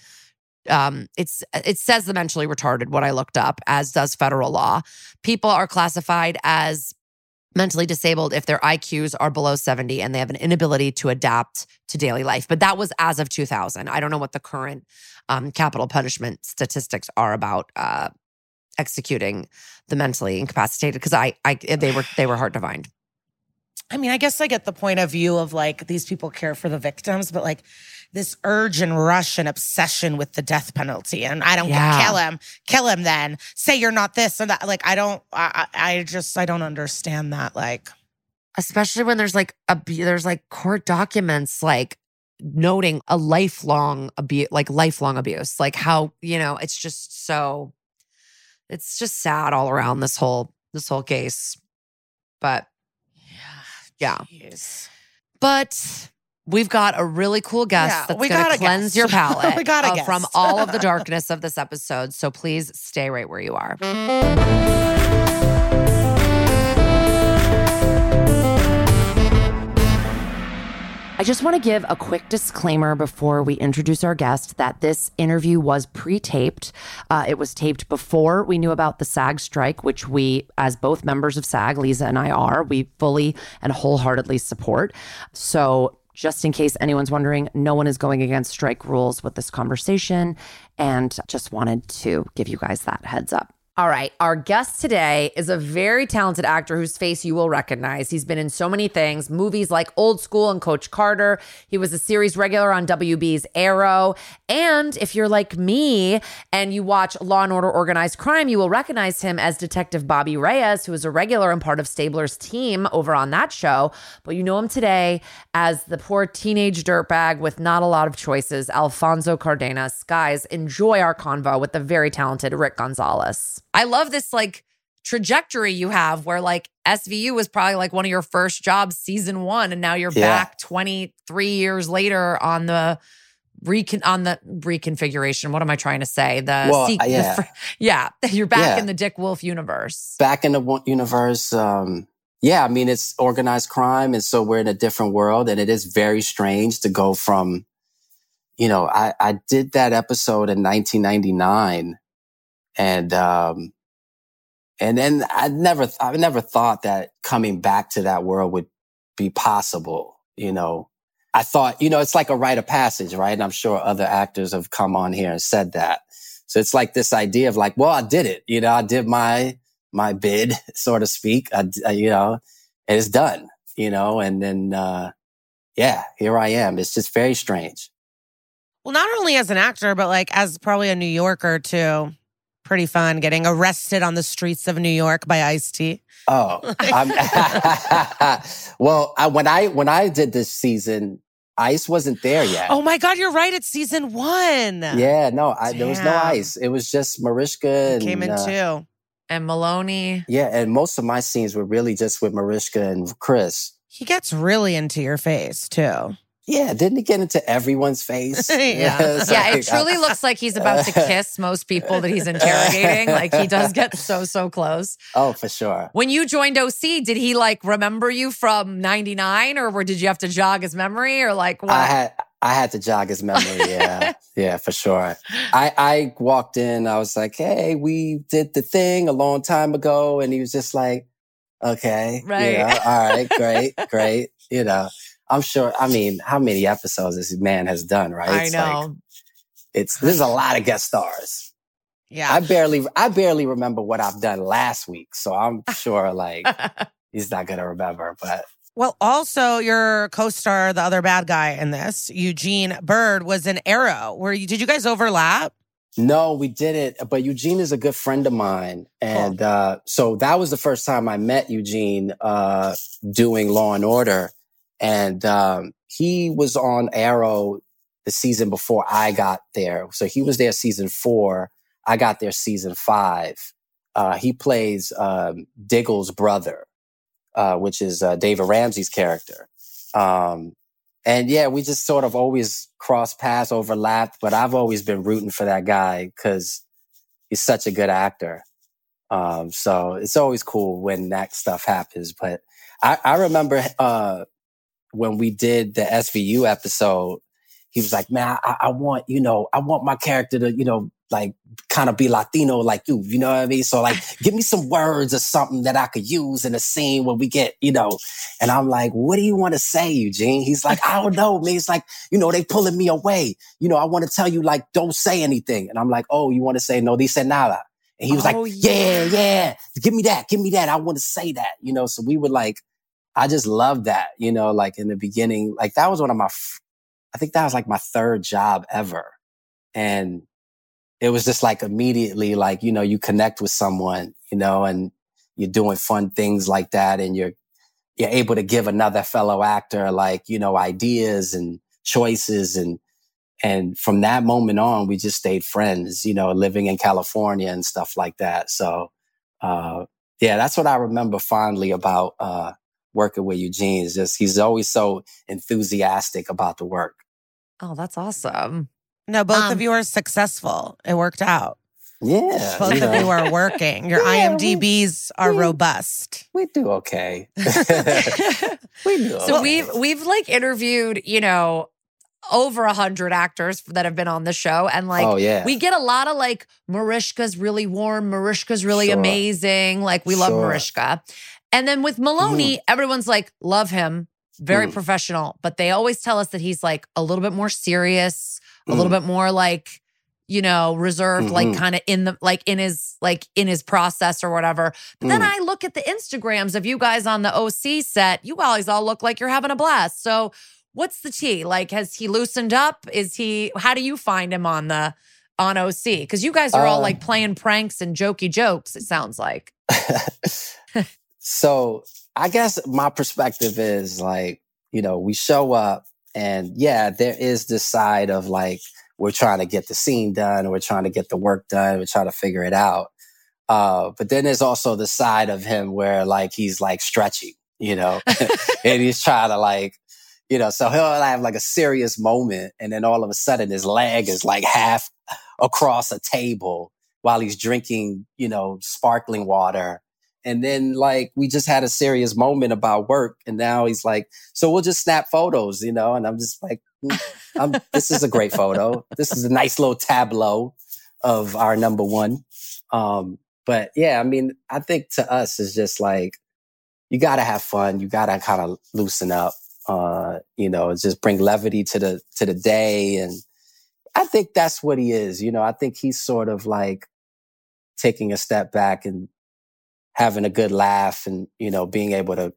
Um, it's it says the mentally retarded. What I looked up, as does federal law. People are classified as mentally disabled if their IQs are below 70 and they have an inability to adapt to daily life. But that was as of 2000. I don't know what the current um, capital punishment statistics are about uh, executing the mentally incapacitated because I, I they were they were hard to find. I mean, I guess I get the point of view of like these people care for the victims, but like this urge and rush and obsession with the death penalty. And I don't Yeah. kill him, kill him then. Say you're not this or that. Like, I don't, I, I I just, I don't understand that. Like, especially when there's like a there's like court documents like noting a lifelong abuse like lifelong abuse like how you know it's just so it's just sad all around this whole this whole case but Yeah. Jeez. but we've got a really cool guest Yeah, that's going to cleanse guest. your palate We got a uh, from all of the darkness of this episode so please stay right where you are I just want to give a quick disclaimer before we introduce our guest that this interview was pre taped. Uh, it was taped before we knew about the SAG strike, which we, as both members of SAG, Liza and I are, we fully and wholeheartedly support. So, just in case anyone's wondering, no one is going against strike rules with this conversation. And just wanted to give you guys that heads up. All right. Our guest today is a very talented actor whose face you will recognize. He's been in so many things, movies like Old School and Coach Carter. He was a series regular on WB's Arrow. And if you're like me and you watch Law and Order Organized Crime, you will recognize him as Detective Bobby Reyes, who is a regular and part of Stabler's team over on that show. But you know him today as the poor teenage dirtbag with not a lot of choices, Alfonso Cardenas. Guys, enjoy our convo with the very talented Rick Gonzalez. I love this like trajectory you have where like SVU was probably like one of your first jobs season 1 and now you're Yeah. back 23 years later on the recon on the reconfiguration. What am I trying to say? The, Well, sequ- yeah. yeah, you're back Yeah. in the Dick Wolf universe. back in the universe um yeah i mean it's organized crime and so we're in a different world and it is very strange to go from you know i i did that episode in 1999 and um and then i never i never thought that coming back to that world would be possible you know i thought you know it's like a rite of passage right and i'm sure other actors have come on here and said that so it's like this idea of like well i did it you know i did my my bid, so to speak. I, I, you know, and it's done. You know, and then uh, yeah, here I am. It's just very strange. Well, not only as an actor, but like as probably a New Yorker too. Pretty fun getting arrested on the streets of New York by Ice T. Oh, well, I, when I when I did this season, Ice wasn't there yet. Oh my God, you're right. It's season one. Yeah, no, I, there was no Ice. It was just Mariska and Came in uh, too. And Meloni. Yeah, and most of my scenes were really just with Mariska and Chris. He gets really into your face too. Yeah, didn't he get into everyone's face? Yeah. It's Yeah, it uh, truly looks like he's about to kiss most people that he's interrogating. Like he does get so, so close. Oh, for sure. When you joined OC, did he like remember you from 99 or were, did you have to jog his memory or like what? I had I had to jog his memory. Yeah, yeah, for sure. I I walked in. I was like, "Hey, we did the thing a long time ago," and he was just like, "Okay, Right. yeah, all right, great, great." You know, I'm sure. I mean, how many episodes this man has done? Right? I It's like- know. it's there's a lot of guest stars. Yeah. I barely I barely remember what I've done last week, so I'm sure like he's not gonna remember. But Well, also your co-star, the other bad guy in this, Eugene Byrd, was an Arrow. Where you did you guys overlap? no, we didn't. But Eugene is a good friend of mine, and uh, so that was the first time I met Eugene uh, doing Law and Order, and um, he was on Arrow the season before I got there. So he was there season four. I got there season five. Uh, he plays um, Diggle's brother, uh, which is uh, David Ramsey's character. Um, and yeah, we just sort of always cross paths, overlapped, but I've always been rooting for that guy because he's such a good actor. Um, so it's always cool when that stuff happens. But I, I remember uh, when we did the SVU episode, he was like, "Man, I, I want you know, I want my character to you know, like kind of be Latino like you. You know what I mean? So like, give me some words or something that I could use in a scene when we get you know." And I'm like, "What do you want to say, Eugene?" He's like, "I don't know, man. It's like you know, they pulling me away. You know, I want to tell you like, don't say anything." And I'm like, "Oh, you want to say no? Dice nada." And he was Oh, like, yeah, yeah, give me that, give me that. I want to say that, you know. So we would like, I just loved that, you know, like in the beginning, like that was one of my, I think that was like my third job ever. And it was just like immediately like, you know, you connect with someone, you know, and you're doing fun things like that. And you're, you're able to give another fellow actor like, you know, ideas and choices and, and from that moment on, we just stayed friends, you know, living in California and stuff like that. So, uh, yeah, that's what I remember fondly about, uh, working with Eugene is just, he's always so enthusiastic about the work. Oh, that's awesome. No, both Um, of you are successful. It worked out. Yeah. Both you of you are working. Your Yeah, we- IMDb's are we- robust. we do okay. we do So okay. we've we've like interviewed, you know, over a hundred actors that have been on the show, and like oh, yeah. we get a lot of like Mariska's really warm, Mariska's really Sure. amazing. Like we love Sure. Mariska. And then with Meloni, everyone's like, love him, very Mm. professional. But they always tell us that he's like a little bit more serious, a little Mm. bit more like, you know, reserved, like Mhm. kind of in the like in his like in his process or whatever. But then Mm. I look at the Instagrams of you guys on the OC set. You guys all look like you're having a blast. So what's the tea? Like, has he loosened up? Is he how do you find him on the on OC? Because you guys are all Uh, like playing pranks and jokey jokes, it sounds like. so I guess my perspective is like, you know, we show up and yeah, there is this side of like, we're trying to get the scene done, we're trying to get the work done, we're trying to figure it out. Uh, but then there's also the side of him where like he's like stretching, you know, and he's trying to like, you know, so he'll have like a serious moment and then all of a sudden his leg is like half across a table while he's drinking, you know, sparkling water. And then like we just had a serious moment about work and now he's like, so we'll just snap photos, you know, and I'm just like, mm, this is a great photo. This is a nice little tableau of our number one. Um, but yeah, I mean, I think to us it's just like, you gotta have fun. You gotta kind of loosen up, uh, you know, just bring levity to the, to the day. And I think that's what he is. You know, I think he's sort of like taking a step back and having a good laugh and, you know, being able to,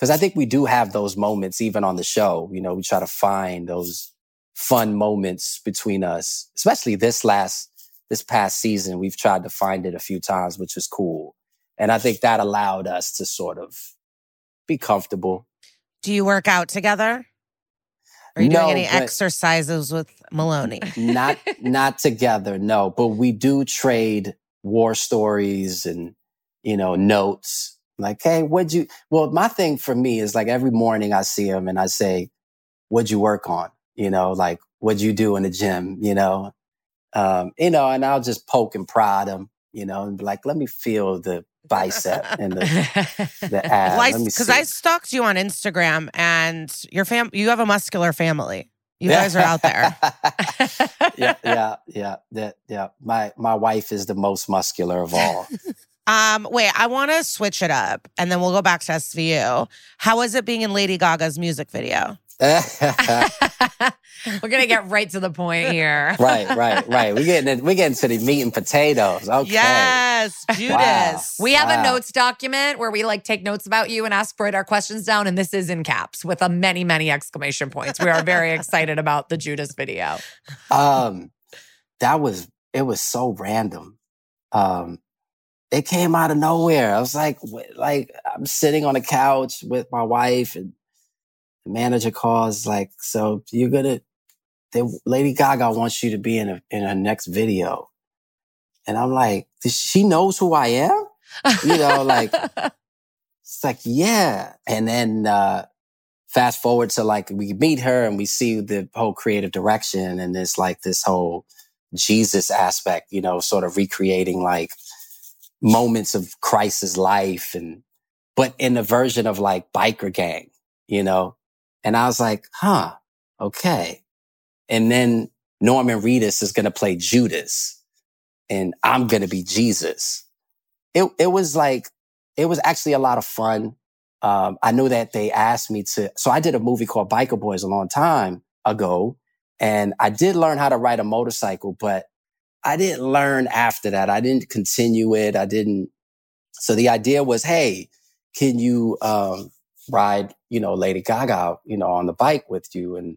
cause I think we do have those moments even on the show. You know, we try to find those fun moments between us, especially this last, this past season. We've tried to find it a few times, which was cool. And I think that allowed us to sort of be comfortable. Do you work out together? Are you No, doing any exercises with Meloni? not not together no but we do trade war stories and you know notes like hey what'd you well my thing for me is like every morning i see him and i say what'd you work on? You know like what'd you do in the gym? You know? Um you know and i'll just poke and prod him you know and be like let me feel the bicep and the the ab. Well, because see. I stalked you on Instagram, and your fam, you have a muscular family. You guys are out there. yeah yeah yeah yeah. My my wife is the most muscular of all Um, wait, I want to switch it up, and then we'll go back to SVU. How was it being in Lady Gaga's music video? We're gonna get right to the point here. right, right, right. We getting we getting to the meat and potatoes. Okay. Yes, Judas. We have a notes document where we like take notes about you and ask write our questions down, and this is in caps with a many, many exclamation points. We are very excited about the Judas video. Um, that was it was so random. Um, it came out of nowhere. I was like, like I'm sitting on a couch with my wife, and the manager calls like, "So you're gonna, they, Lady Gaga wants you to be in a in her next video," and I'm like, "Does she knows who I am?" You know, like It's like, yeah. And then uh fast forward to like we meet her and we see the whole creative direction and it's like this whole Jesus aspect, you know, sort of recreating like moments of Christ's life and but in the version of like biker gang, you know? And I was like, huh, okay. And then Norman Reedus is gonna play Judas and I'm gonna be Jesus. It it was like it was actually a lot of fun. Um, I know that they asked me to, so I did a movie called Biker Boys a long time ago, and I did learn how to ride a motorcycle, but I didn't learn after that. I didn't continue it. I didn't. So the idea was, hey, can you um, ride, you know, Lady Gaga, you know, on the bike with you? And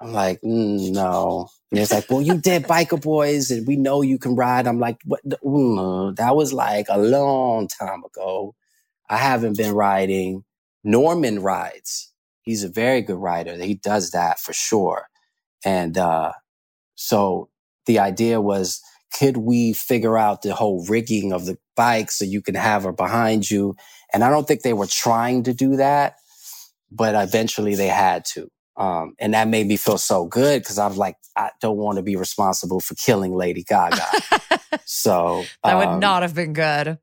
I'm like, mm, no. And it's like, well, you did Biker Boys, and we know you can ride. I'm like, what? mm, that was like a long time ago. I haven't been riding. Norman rides. He's a very good rider. He does that for sure. And uh, so the idea was, could we figure out the whole rigging of the bike so you can have her behind you? And I don't think they were trying to do that, but eventually they had to. Um, and that made me feel so good because I was like, I don't want to be responsible for killing Lady Gaga. so that would um, not have been good.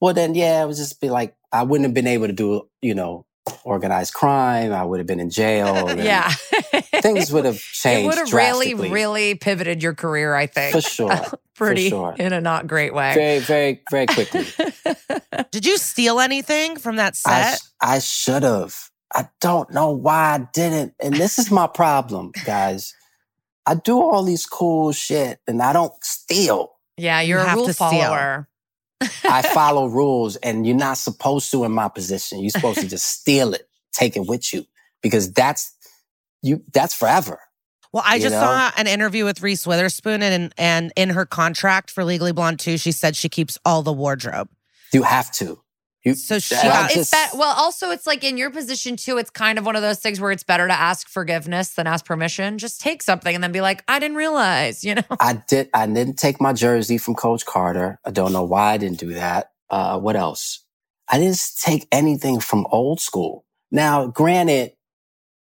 well, then, yeah, it would just be like I wouldn't have been able to do, you know, organized crime. I would have been in jail. yeah. things would have changed. it would have really, drastically. really pivoted your career, I think. for sure, Pretty sure. in a not great way. very, very, very quickly. Did you steal anything from that I, set? sh- I should have. I don't know why I didn't. And this is my problem, guys. I do all these cool shit and I don't steal. yeah, you're You a have rule to steal. I follow rules and you're not supposed to in my position. You're supposed to just steal it, take it with you because that's you that's forever. Well, I You just know? saw an interview with Reese Witherspoon, and and in her contract for Legally Blonde 2, she said she keeps all the wardrobe. You have to. You, So she got- it's just- that well also it's like in your position too it's kind of one of those things where it's better to ask forgiveness than ask permission just take something and then be like i didn't realize you know I did. I didn't take my jersey from Coach Carter. I don't know why I didn't do that. Uh, what else? I didn't take anything from old school. Now, granted,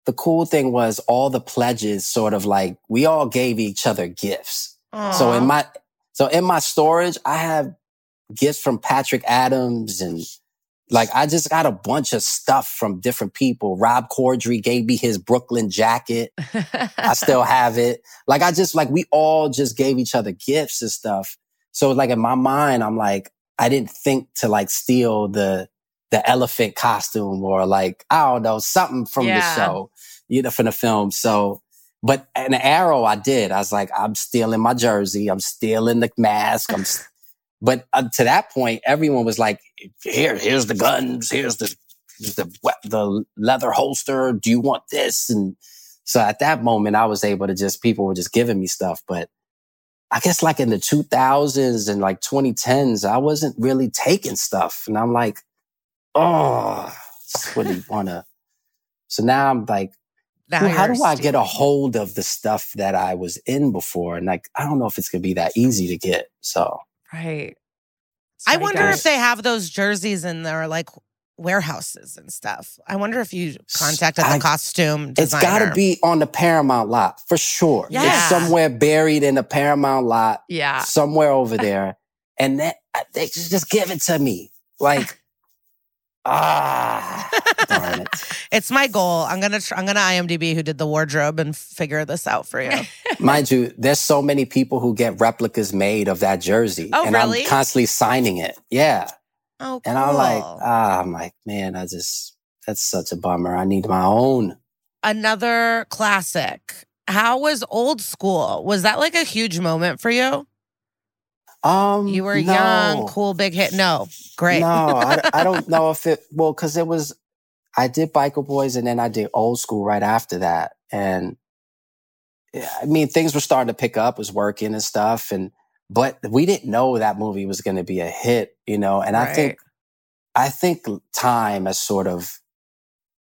the cool thing was all the pledges sort of like we all gave each other gifts. So in my so in my storage, I have gifts from Patrick Adams and like I just got a bunch of stuff from different people. Rob Corddry gave me his Brooklyn jacket. I still have it. Like I just like we all just gave each other gifts and stuff. So like in my mind, I'm like, I didn't think to like steal the the elephant costume or like, I don't know, something from Yeah. the show, you know, from the film. So but an arrow I did. I was like, I'm stealing my jersey, I'm stealing the mask, I'm s- but uh, to that point, everyone was like, here, here's the guns, here's the the the leather holster. Do you want this? And so at that moment, I was able to just people were just giving me stuff. But I guess like in the 2000s and like 2010s, I wasn't really taking stuff, and I'm like, oh, just really wanna. So now I'm like, well, how do I get a hold of the stuff that I was in before? And like, I don't know if it's gonna be that easy to get. So Right. I wonder guys. if they have those jerseys in their like warehouses and stuff. I wonder if you contacted the I- costume It's got to be on the Paramount lot for sure. Yeah. It's somewhere buried in the Paramount lot, Yeah. somewhere over there. And that, they just, just give it to me. Like, ah, darn it. It's my goal. I'm gonna tr- I'm gonna IMDb who did the wardrobe and figure this out for you. Mind you, there's so many people who get replicas made of that jersey. Oh, and really? I'm constantly signing it. Yeah. Oh, And I'm like, ah, I'm like, man, I just, that's such a bummer. I need my own. another classic. How was old school? Was that like a huge moment for you? Um, You were no. young, cool, big hit. No, great. No, I, I don't know if it, well, cause it was, I did Biker Boys and then I did Old School right after that. And I mean, things were starting to pick up, was working and stuff. And, but we didn't know that movie was going to be a hit, you know? And I think, I think time has sort of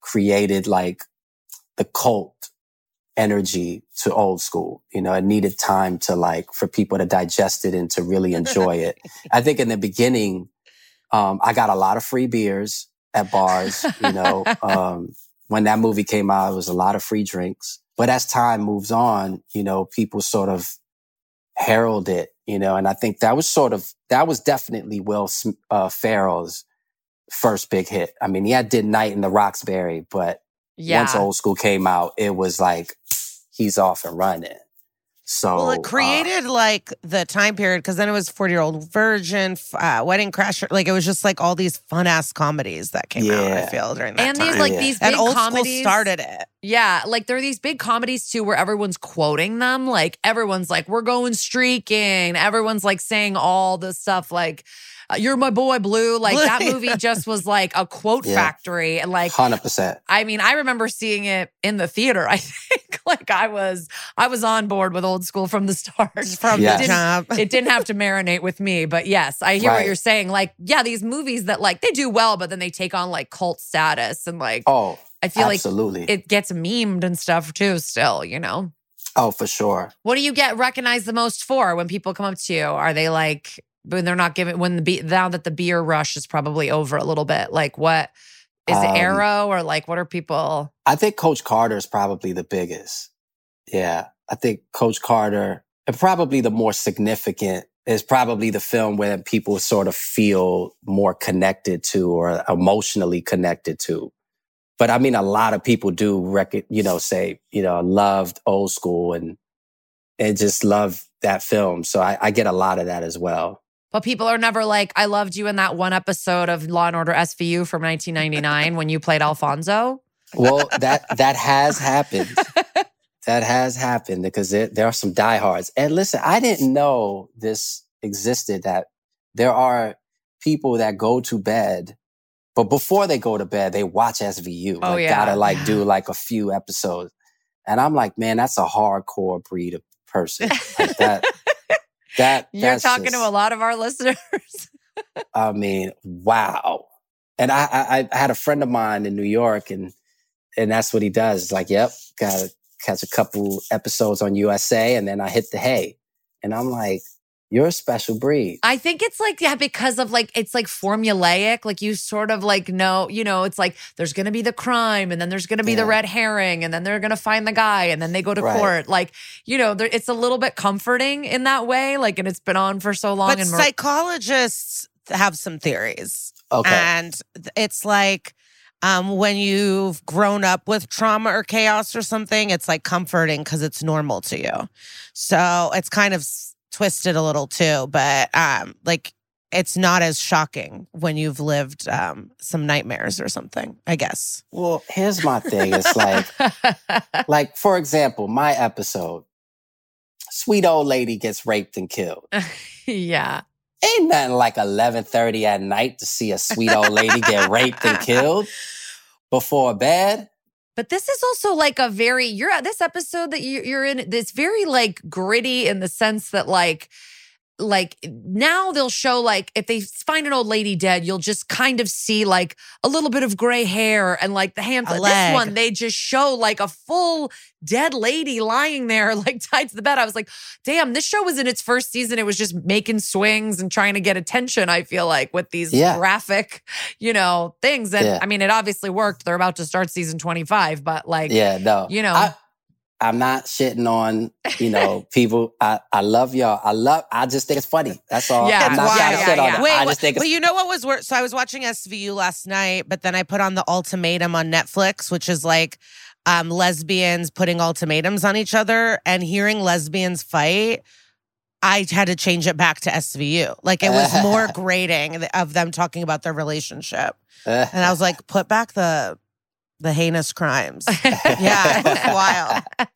created like the cult energy to old school. You know, it needed time to like for people to digest it and to really enjoy it. I think in the beginning, um, I got a lot of free beers at bars. You know, um, when that movie came out, it was a lot of free drinks. But as time moves on, you know, people sort of herald it. You know, and I think that was sort of that was definitely Will uh, Ferrell's first big hit. I mean, he had did Night in the Roxbury, but Yeah. once Old School came out, it was like he's off and running. So Well, uh, it created like the time period because then it was 40 Year Old Virgin, uh, Wedding Crasher. Like it was just like all these fun ass comedies that came out, I Yeah. feel, during that and time. these like Yeah. these big and old comedies school started it. Yeah, like there are these big comedies too where everyone's quoting them. Like everyone's like, "We're going streaking." Everyone's like saying all this stuff like, uh, Uh, "You're my boy, Blue." Like that movie just was like a quote Yeah. factory. And like, hundred percent. I mean, I remember seeing it in the theater. I think like I was I was on board with old school from the start. From Yes. the jump. it didn't have to marinate with me, but yes, I hear what you're saying. Like, yeah, these movies that like they do well, but then they take on like cult status and like Oh, I feel absolutely. like it gets memed and stuff too. Still, you know. oh, for sure. What do you get recognized the most for when people come up to you? Are they like when they're not giving when the be- now that the beer rush is probably over a little bit? Like what is it Um, Arrow or like what are people? I think Coach Carter is probably the biggest. Yeah, I think Coach Carter, and probably the more significant, is probably the film where people sort of feel more connected to or emotionally connected to. But I mean, a lot of people do record you know, say, you know, loved old school and and just love that film. So I, I get a lot of that as well. But people are never like, I loved you in that one episode of Law and Order SVU from 1999 when you played Alfonso. Well, that that has happened. that has happened because there, there are some diehards. And listen, I didn't know this existed. That there are people that go to bed, but before they go to bed, they watch SVU. Oh, like, yeah. gotta like do like a few episodes. And I'm like, man, that's a hardcore breed of person. Like that. That You're talking just- to a lot of our listeners. I mean, wow. And I, I, I had a friend of mine in New York, and and that's what he does. Like, yep, got catch a couple episodes on USA, and then I hit the hay. And I'm like, you're a special breed. I think it's like, yeah, because of like, it's like formulaic. Like you sort of like know, you know, it's like there's going to be the crime and then there's going to be the red herring and then they're going to find the guy and then they go to Right. court. Like, you know, there, it's a little bit comforting in that way. Like, and it's been on for so long. But and psychologists have some theories. Okay. And it's like um, when you've grown up with trauma or chaos or something, it's like comforting because it's normal to you. So it's kind of s- twisted a little too, but um, like it's not as shocking when you've lived um, some nightmares or something, I guess. well, here's my thing. It's like, like for example, my episode, sweet old lady gets raped and killed. yeah. ain't nothing like 11.30 at night to see a sweet old lady get raped and killed before bed. But this is also like a very you're at this episode that you, you're in. This very like gritty in the sense that like like now they'll show like if they find an old lady dead, you'll just kind of see like a little bit of gray hair and like the hand. This one they just show like a full dead lady lying there, like tied to the bed. I was like, damn, this show was in its first season. It was just making swings and trying to get attention. I feel like with these Yeah. graphic, you know, things. And Yeah. I mean, it obviously worked. They're about to start season twenty five, but like, Yeah, no. you know. I, I'm not shitting on, you know, people. I, I love y'all. I love, I just think it's funny. That's all. Yeah, I'm not wild. trying to Yeah, shit on yeah. it. Wait, I what- just think but it's, you know what was worse? So I was watching SVU last night, but then I put on the ultimatum on Netflix, which is like um, lesbians putting ultimatums on each other and hearing lesbians fight. I had to change it back to SVU. Like it was more grating of them talking about their relationship. And I was like, put back the the heinous crimes. yeah, it wild.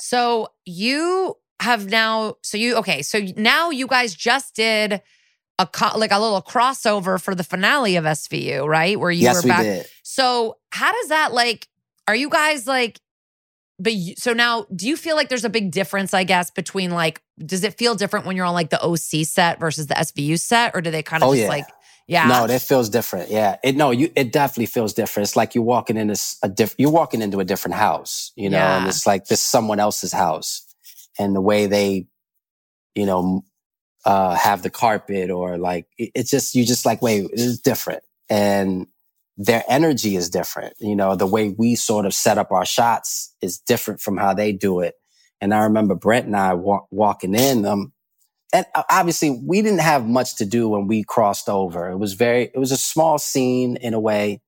So you have now, so you, okay, so now you guys just did a co- like a little crossover for the finale of SVU, right? Where you yes, were we back. did. So how does that like, are you guys like, but you, so now do you feel like there's a big difference, I guess, between like, does it feel different when you're on like the OC set versus the SVU set? Or do they kind of Oh, just yeah. like, yeah. No, that feels different. Yeah, it no, you it definitely feels different. It's like you're walking in this a diff, you're walking into a different house, you know, and it's like this someone else's house, and the way they, you know, uh, have the carpet or like it, it's just you just like wait, it's different, and their energy is different. You know, the way we sort of set up our shots is different from how they do it. And I remember Brent and I wa- walking in, um, and uh, obviously we didn't have much to do when we crossed over. It was very, it was a small scene in a way.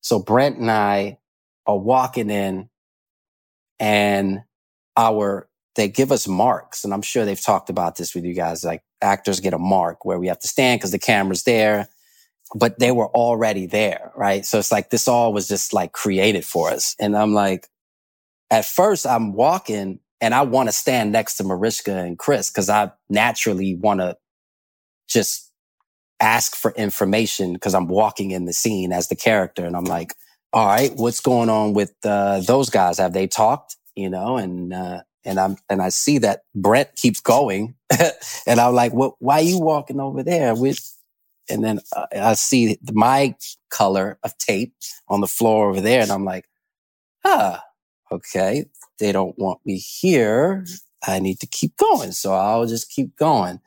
So Brent and I are walking in and our, they give us marks. And I'm sure they've talked about this with you guys. Like actors get a mark where we have to stand because the camera's there, but they were already there. Right. So it's like this all was just like created for us. And I'm like, at first I'm walking and I want to stand next to Mariska and Chris because I naturally want to just ask for information because I'm walking in the scene as the character. And I'm like, all right, what's going on with uh, those guys? Have they talked? You know, and uh, and I'm and I see that Brent keeps going, and I'm like, what? Why are you walking over there with? And then uh, I see my color of tape on the floor over there, and I'm like, huh, okay, they don't want me here. I need to keep going. So I'll just keep going.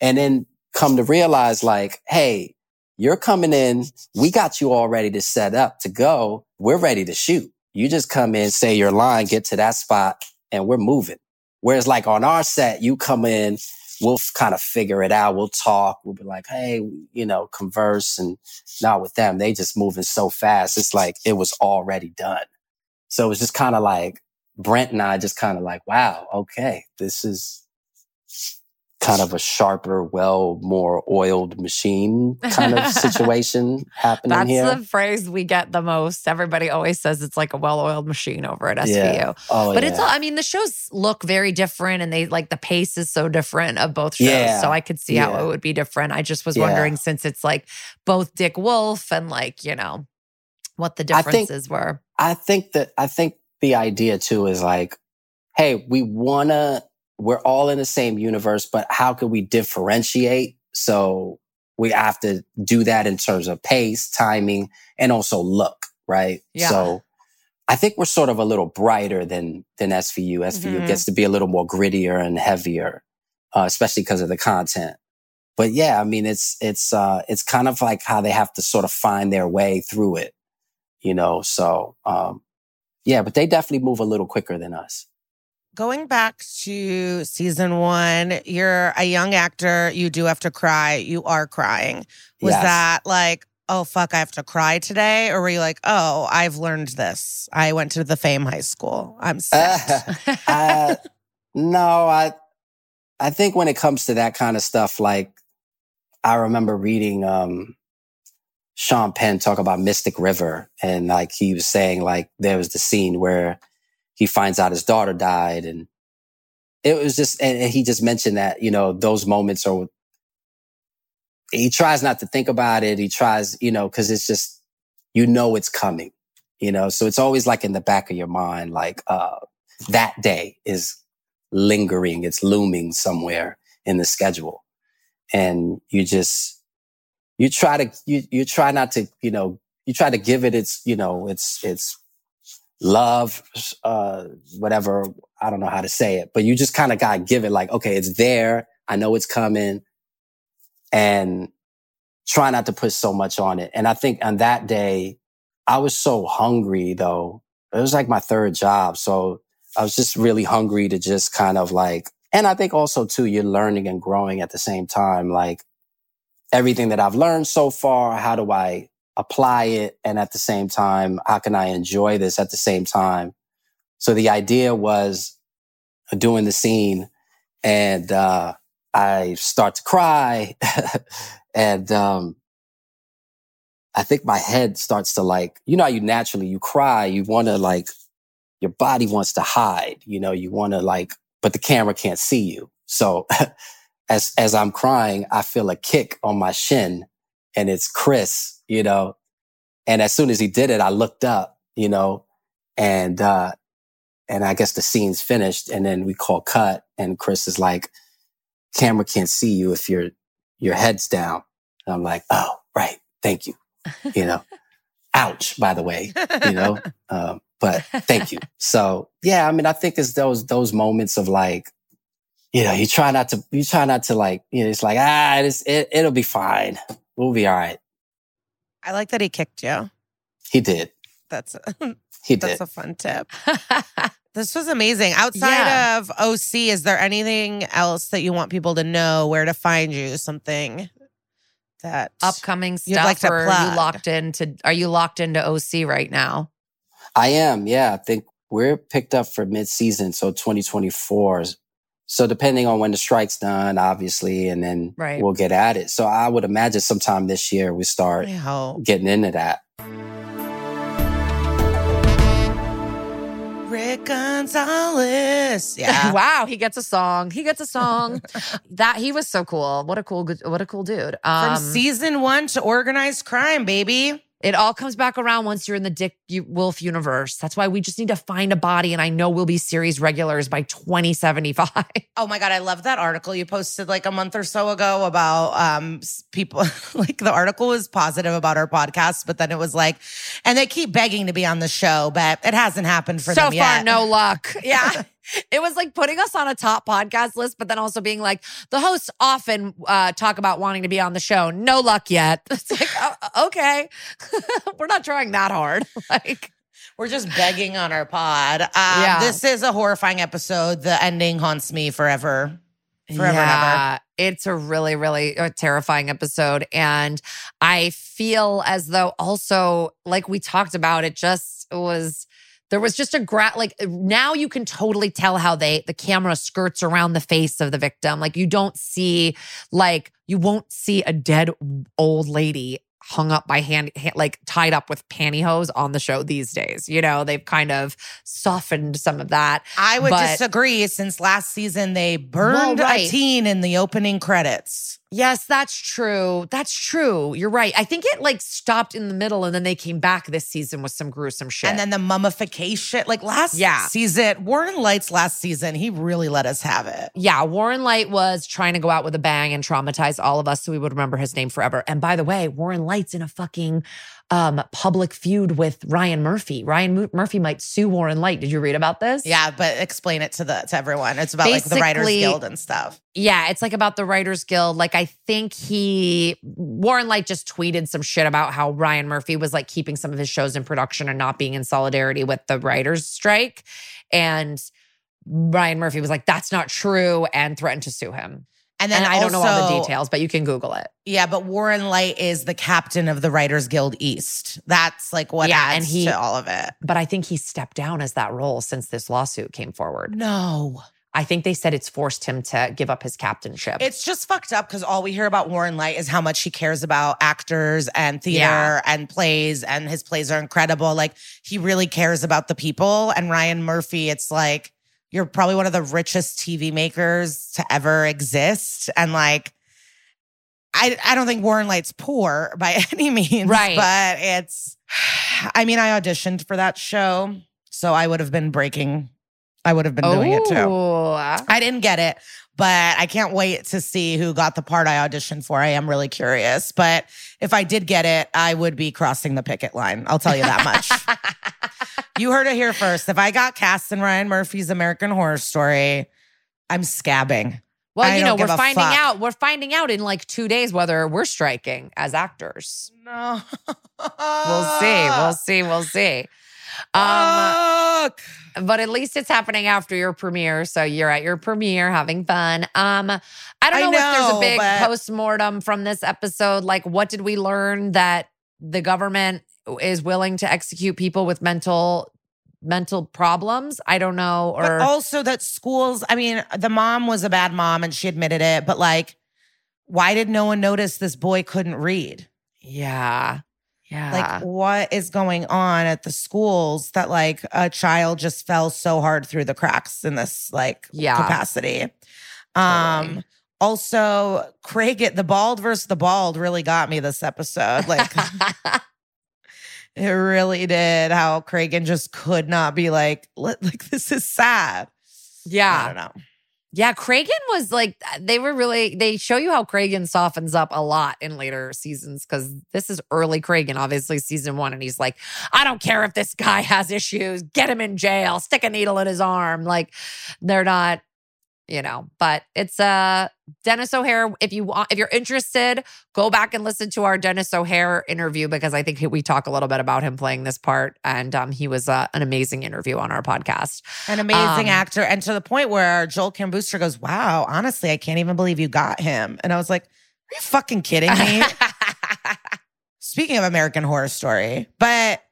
And then come to realize like, hey, you're coming in. We got you all ready to set up to go. We're ready to shoot. You just come in, say your line, get to that spot and we're moving. Whereas like on our set, you come in, we'll kind of figure it out. We'll talk. We'll be like, Hey, you know, converse and not with them. They just moving so fast. It's like it was already done. So it was just kind of like Brent and I just kind of like, wow, okay, this is kind of a sharper, well, more oiled machine kind of situation happening That's here. the phrase we get the most. Everybody always says it's like a well-oiled machine over at SVU. Yeah. oh, But yeah. it's all, I mean, the shows look very different and they like the pace is so different of both shows. Yeah. So I could see how it would be different. I just was wondering since it's like both Dick Wolf and like, you know, what the I think- differences were. I think that I think the idea too is like, hey, we wanna we're all in the same universe, but how can we differentiate? So we have to do that in terms of pace, timing, and also look, right? Yeah. So I think we're sort of a little brighter than than SVU. SVU Mhm. gets to be a little more grittier and heavier, uh, especially because of the content. But yeah, I mean, it's it's uh, it's kind of like how they have to sort of find their way through it, you know. So um, yeah, but they definitely move a little quicker than us. Going back to season one, you're a young actor. You do have to cry. You are crying. Was Yes. that like, oh, fuck, I have to cry today? Or were you like, oh, I've learned this? I went to the Fame High School. I'm set. uh, no, I I think when it comes to that kind of stuff, like I remember reading um Sean Penn talk about Mystic River, and like he was saying, like there was the scene where he finds out his daughter died, and it was just, and, he just mentioned that you know those moments are he tries not to think about it. He tries, you know, cause it's just, you know, it's coming, you know, so it's always like in the back of your mind, like, uh, that day is lingering. It's looming somewhere in the schedule. And you just, you try to, you, you try not to, you know, you try to give it its, you know, its, its love, uh, whatever. I don't know how to say it, but you just kind of got to give it like, okay, it's there. I know it's coming and try not to put so much on it. And I think on that day, I was so hungry though. It was like my third job. So I was just really hungry to just kind of like, and I think also too, you're learning and growing at the same time. Like everything that I've learned so far, how do I apply it? And at the same time, how can I enjoy this at the same time? So the idea was doing the scene and, uh, I start to cry and, um, I think my head starts to like, you know, you naturally, you cry, you want to like, your body wants to hide, you know, you want to like, but the camera can't see you. So as, as I'm crying, I feel a kick on my shin and it's Chris, you know, and as soon as he did it, I looked up, you know, and, uh, and I guess the scene's finished and then we call cut and Chris is like, camera can't see you if your your head's down. And I'm like, oh, right. Thank you. You know, ouch, by the way, you know, um, but thank you. So yeah, I mean, I think it's those, those moments of like, you know, you try not to, you try not to like, you know, it's like, ah, it's, it, it'll be fine. We'll be all right. I like that he kicked you. He did. That's He that's did. a fun tip. This was amazing. Outside Yeah. of OC, is there anything else that you want people to know? Where to find you? Something that Upcoming You'd stuff, like to or are you locked into? Are you locked into OC right now? I am. Yeah. I think we're picked up for mid season. So 2024. So depending on when the strike's done, obviously, and then Right. we'll get at it. So I would imagine sometime this year we start getting into that. Rick Gonzalez. Yeah. wow, he gets a song. He gets a song. that he was so cool. What a cool, what a cool dude. From Um, season one to organized crime, baby. It all comes back around once you're in the Dick Wolf universe. That's why we just need to find a body, and I know we'll be series regulars by 2075. Oh my God, I love that article you posted like a month or so ago about um people like the article was positive about our podcast, but then it was like, and they keep begging to be on the show, but it hasn't happened for so them far, yet. no luck. Yeah. It was like putting us on a top podcast list, but then also being like, the hosts often uh, talk about wanting to be on the show. No luck yet. It's like, oh, okay. We're not trying that hard. Like, We're just begging on our pod. Um, Yeah. This is a horrifying episode. The ending haunts me forever. Forever and ever. yeah, it's a really, really uh, terrifying episode. And I feel as though also, like we talked about, it just was. There was just a gra- like now you can totally tell how they the camera skirts around the face of the victim. Like you don't see like you won't see a dead old lady hung up by hand, hand like tied up with pantyhose on the show these days. You know, they've kind of softened some of that. I would But- disagree since last season they burned Well, right. a teen in the opening credits. Yes, that's true. That's true. You're right. I think it like stopped in the middle and then they came back this season with some gruesome shit. And then the mummification. Like last Yeah. season, Warren Leight's last season, he really let us have it. yeah, Warren Light was trying to go out with a bang and traumatize all of us so we would remember his name forever. And by the way, Warren Leight's in a fucking um public feud with Ryan Murphy. Ryan Mu- Murphy might sue Warren Leight. Did you read about this? Yeah, but explain it to the to everyone. It's about like the Writers Guild and stuff. Yeah, it's like about the Writers Guild. Like, I think he, Warren Leight just tweeted some shit about how Ryan Murphy was like keeping some of his shows in production and not being in solidarity with the writers' strike. And Ryan Murphy was like, that's not true and threatened to sue him. And then And I don't know all the details, but you can Google it. Yeah, but Warren Leight is the captain of the Writers Guild East. That's like what Yeah, adds and he- to all of it. But I think he stepped down as that role since this lawsuit came forward. No. I think they said it's forced him to give up his captainship. It's just fucked up because all we hear about Warren Leight is how much he cares about actors and theater Yeah. and plays, and his plays are incredible. Like he really cares about the people. And Ryan Murphy, it's like you're probably one of the richest TV makers to ever exist, and like. I I don't think Warren Leight's poor by any means, Right. But it's. I mean, I auditioned for that show, so I would have been breaking. I would have been doing it too. Oh. I didn't get it, but I can't wait to see who got the part I auditioned for. I am really curious. But if I did get it, I would be crossing the picket line. I'll tell you that much. you heard it here first. If I got cast in Ryan Murphy's American Horror Story, I'm scabbing. Well, I you know, we're finding fuck. out. We're finding out in like two days whether we're striking as actors. No. We'll see. We'll see. We'll see. Um, but at least it's happening after your premiere, so you're at your premiere having fun. Um, I don't I know, if there's a big but- post mortem from this episode. Like, what did we learn that the government is willing to execute people with mental mental problems? I don't know. Or but also that schools, I mean, the mom was a bad mom and she admitted it, but like, why did no one notice this boy couldn't read? yeah, yeah. Like, what is going on at the schools that like a child just fell so hard through the cracks in this like Yeah. capacity? Um, Totally. also Craig, the bald versus the bald really got me this episode. Like, it really did. How Cragen just could not be like, like this is sad. Yeah. I don't know. Yeah, Cragen was like uh, they were really they show you how Cragen softens up a lot in later seasons because this is early Cragen, obviously season one, and he's like, I don't care if this guy has issues, get him in jail, stick a needle in his arm. Like they're not, you know, but it's uh Denis O'Hare. If you want, if you're interested, go back and listen to our Denis O'Hare interview because I think we talk a little bit about him playing this part, and um, he was uh, an amazing interview on our podcast. An amazing Um, actor. And to the point where Joel Kim Booster goes, Wow, honestly, I can't even believe you got him. And I was like, Are you fucking kidding me? Speaking of American Horror Story, but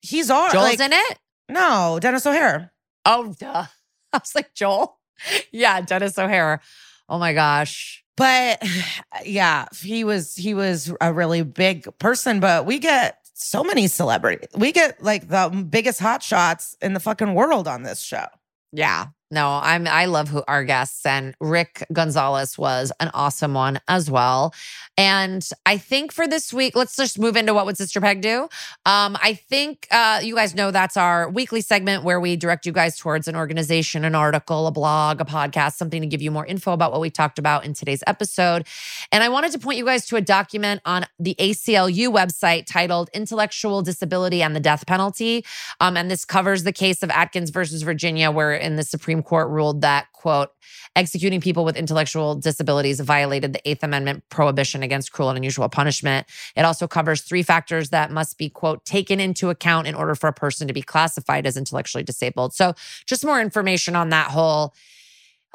he's all Joel's like, in it. No, Denis O'Hare. Oh, duh. I was like, Joel? Yeah, Denis O'Hare. Oh my gosh. But yeah, he was he was a really big person. But we get so many celebrities. We get like the biggest hot shots in the fucking world on this show. Yeah. No, I'm I love who our guests and Rick Gonzalez was an awesome one as well. And I think for this week, let's just move into what would Sister Peg do. Um, I think uh, you guys know that's our weekly segment where we direct you guys towards an organization, an article, a blog, a podcast, something to give you more info about what we talked about in today's episode. And I wanted to point you guys to a document on the ACLU website titled Intellectual Disability and the Death Penalty. Um, and this covers the case of Atkins versus Virginia, where in the Supreme Court ruled that, quote, executing people with intellectual disabilities violated the Eighth Amendment prohibition against cruel and unusual punishment. It also covers three factors that must be, quote, taken into account in order for a person to be classified as intellectually disabled. So just more information on that whole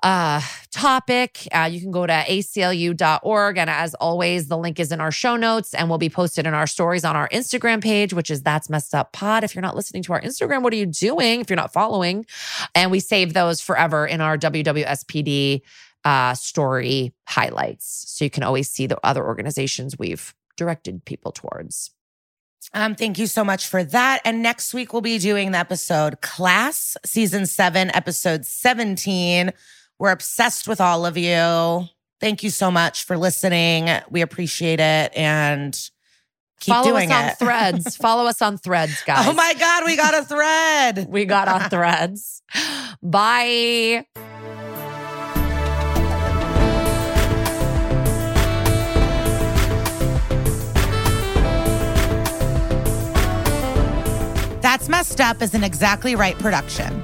uh topic uh, you can go to aclu.org and as always the link is in our show notes and will be posted in our stories on our instagram page which is that's messed up pod if you're not listening to our instagram what are you doing if you're not following and we save those forever in our wwspd uh, story highlights so you can always see the other organizations we've directed people towards Um, thank you so much for that. And next week we'll be doing the episode Class, season seven, episode 17. We're obsessed with all of you. Thank you so much for listening. We appreciate it and keep follow doing us on it. threads follow us on threads guys Oh my God, we got a thread. we got on threads bye That's Messed Up is an exactly right production.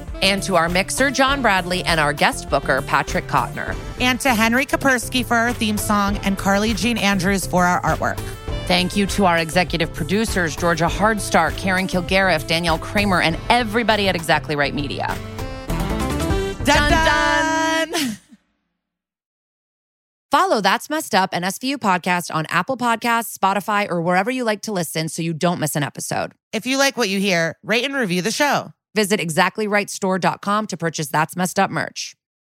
and to our mixer john bradley and our guest booker patrick Kottner. and to Henry Kapersky for our theme song and Carly Jean Andrews for our artwork. Thank you to our executive producers, Georgia Hardstark, Karen Kilgariff, Danielle Kramer, and everybody at Exactly Right Media. Dun dun! Follow Follow That's Messed Up and SVU podcast on Apple Podcasts, Spotify, or wherever you like to listen so you don't miss an episode. If you like what you hear, rate and review the show. Visit exactlyrightstore.com to purchase That's Messed Up merch.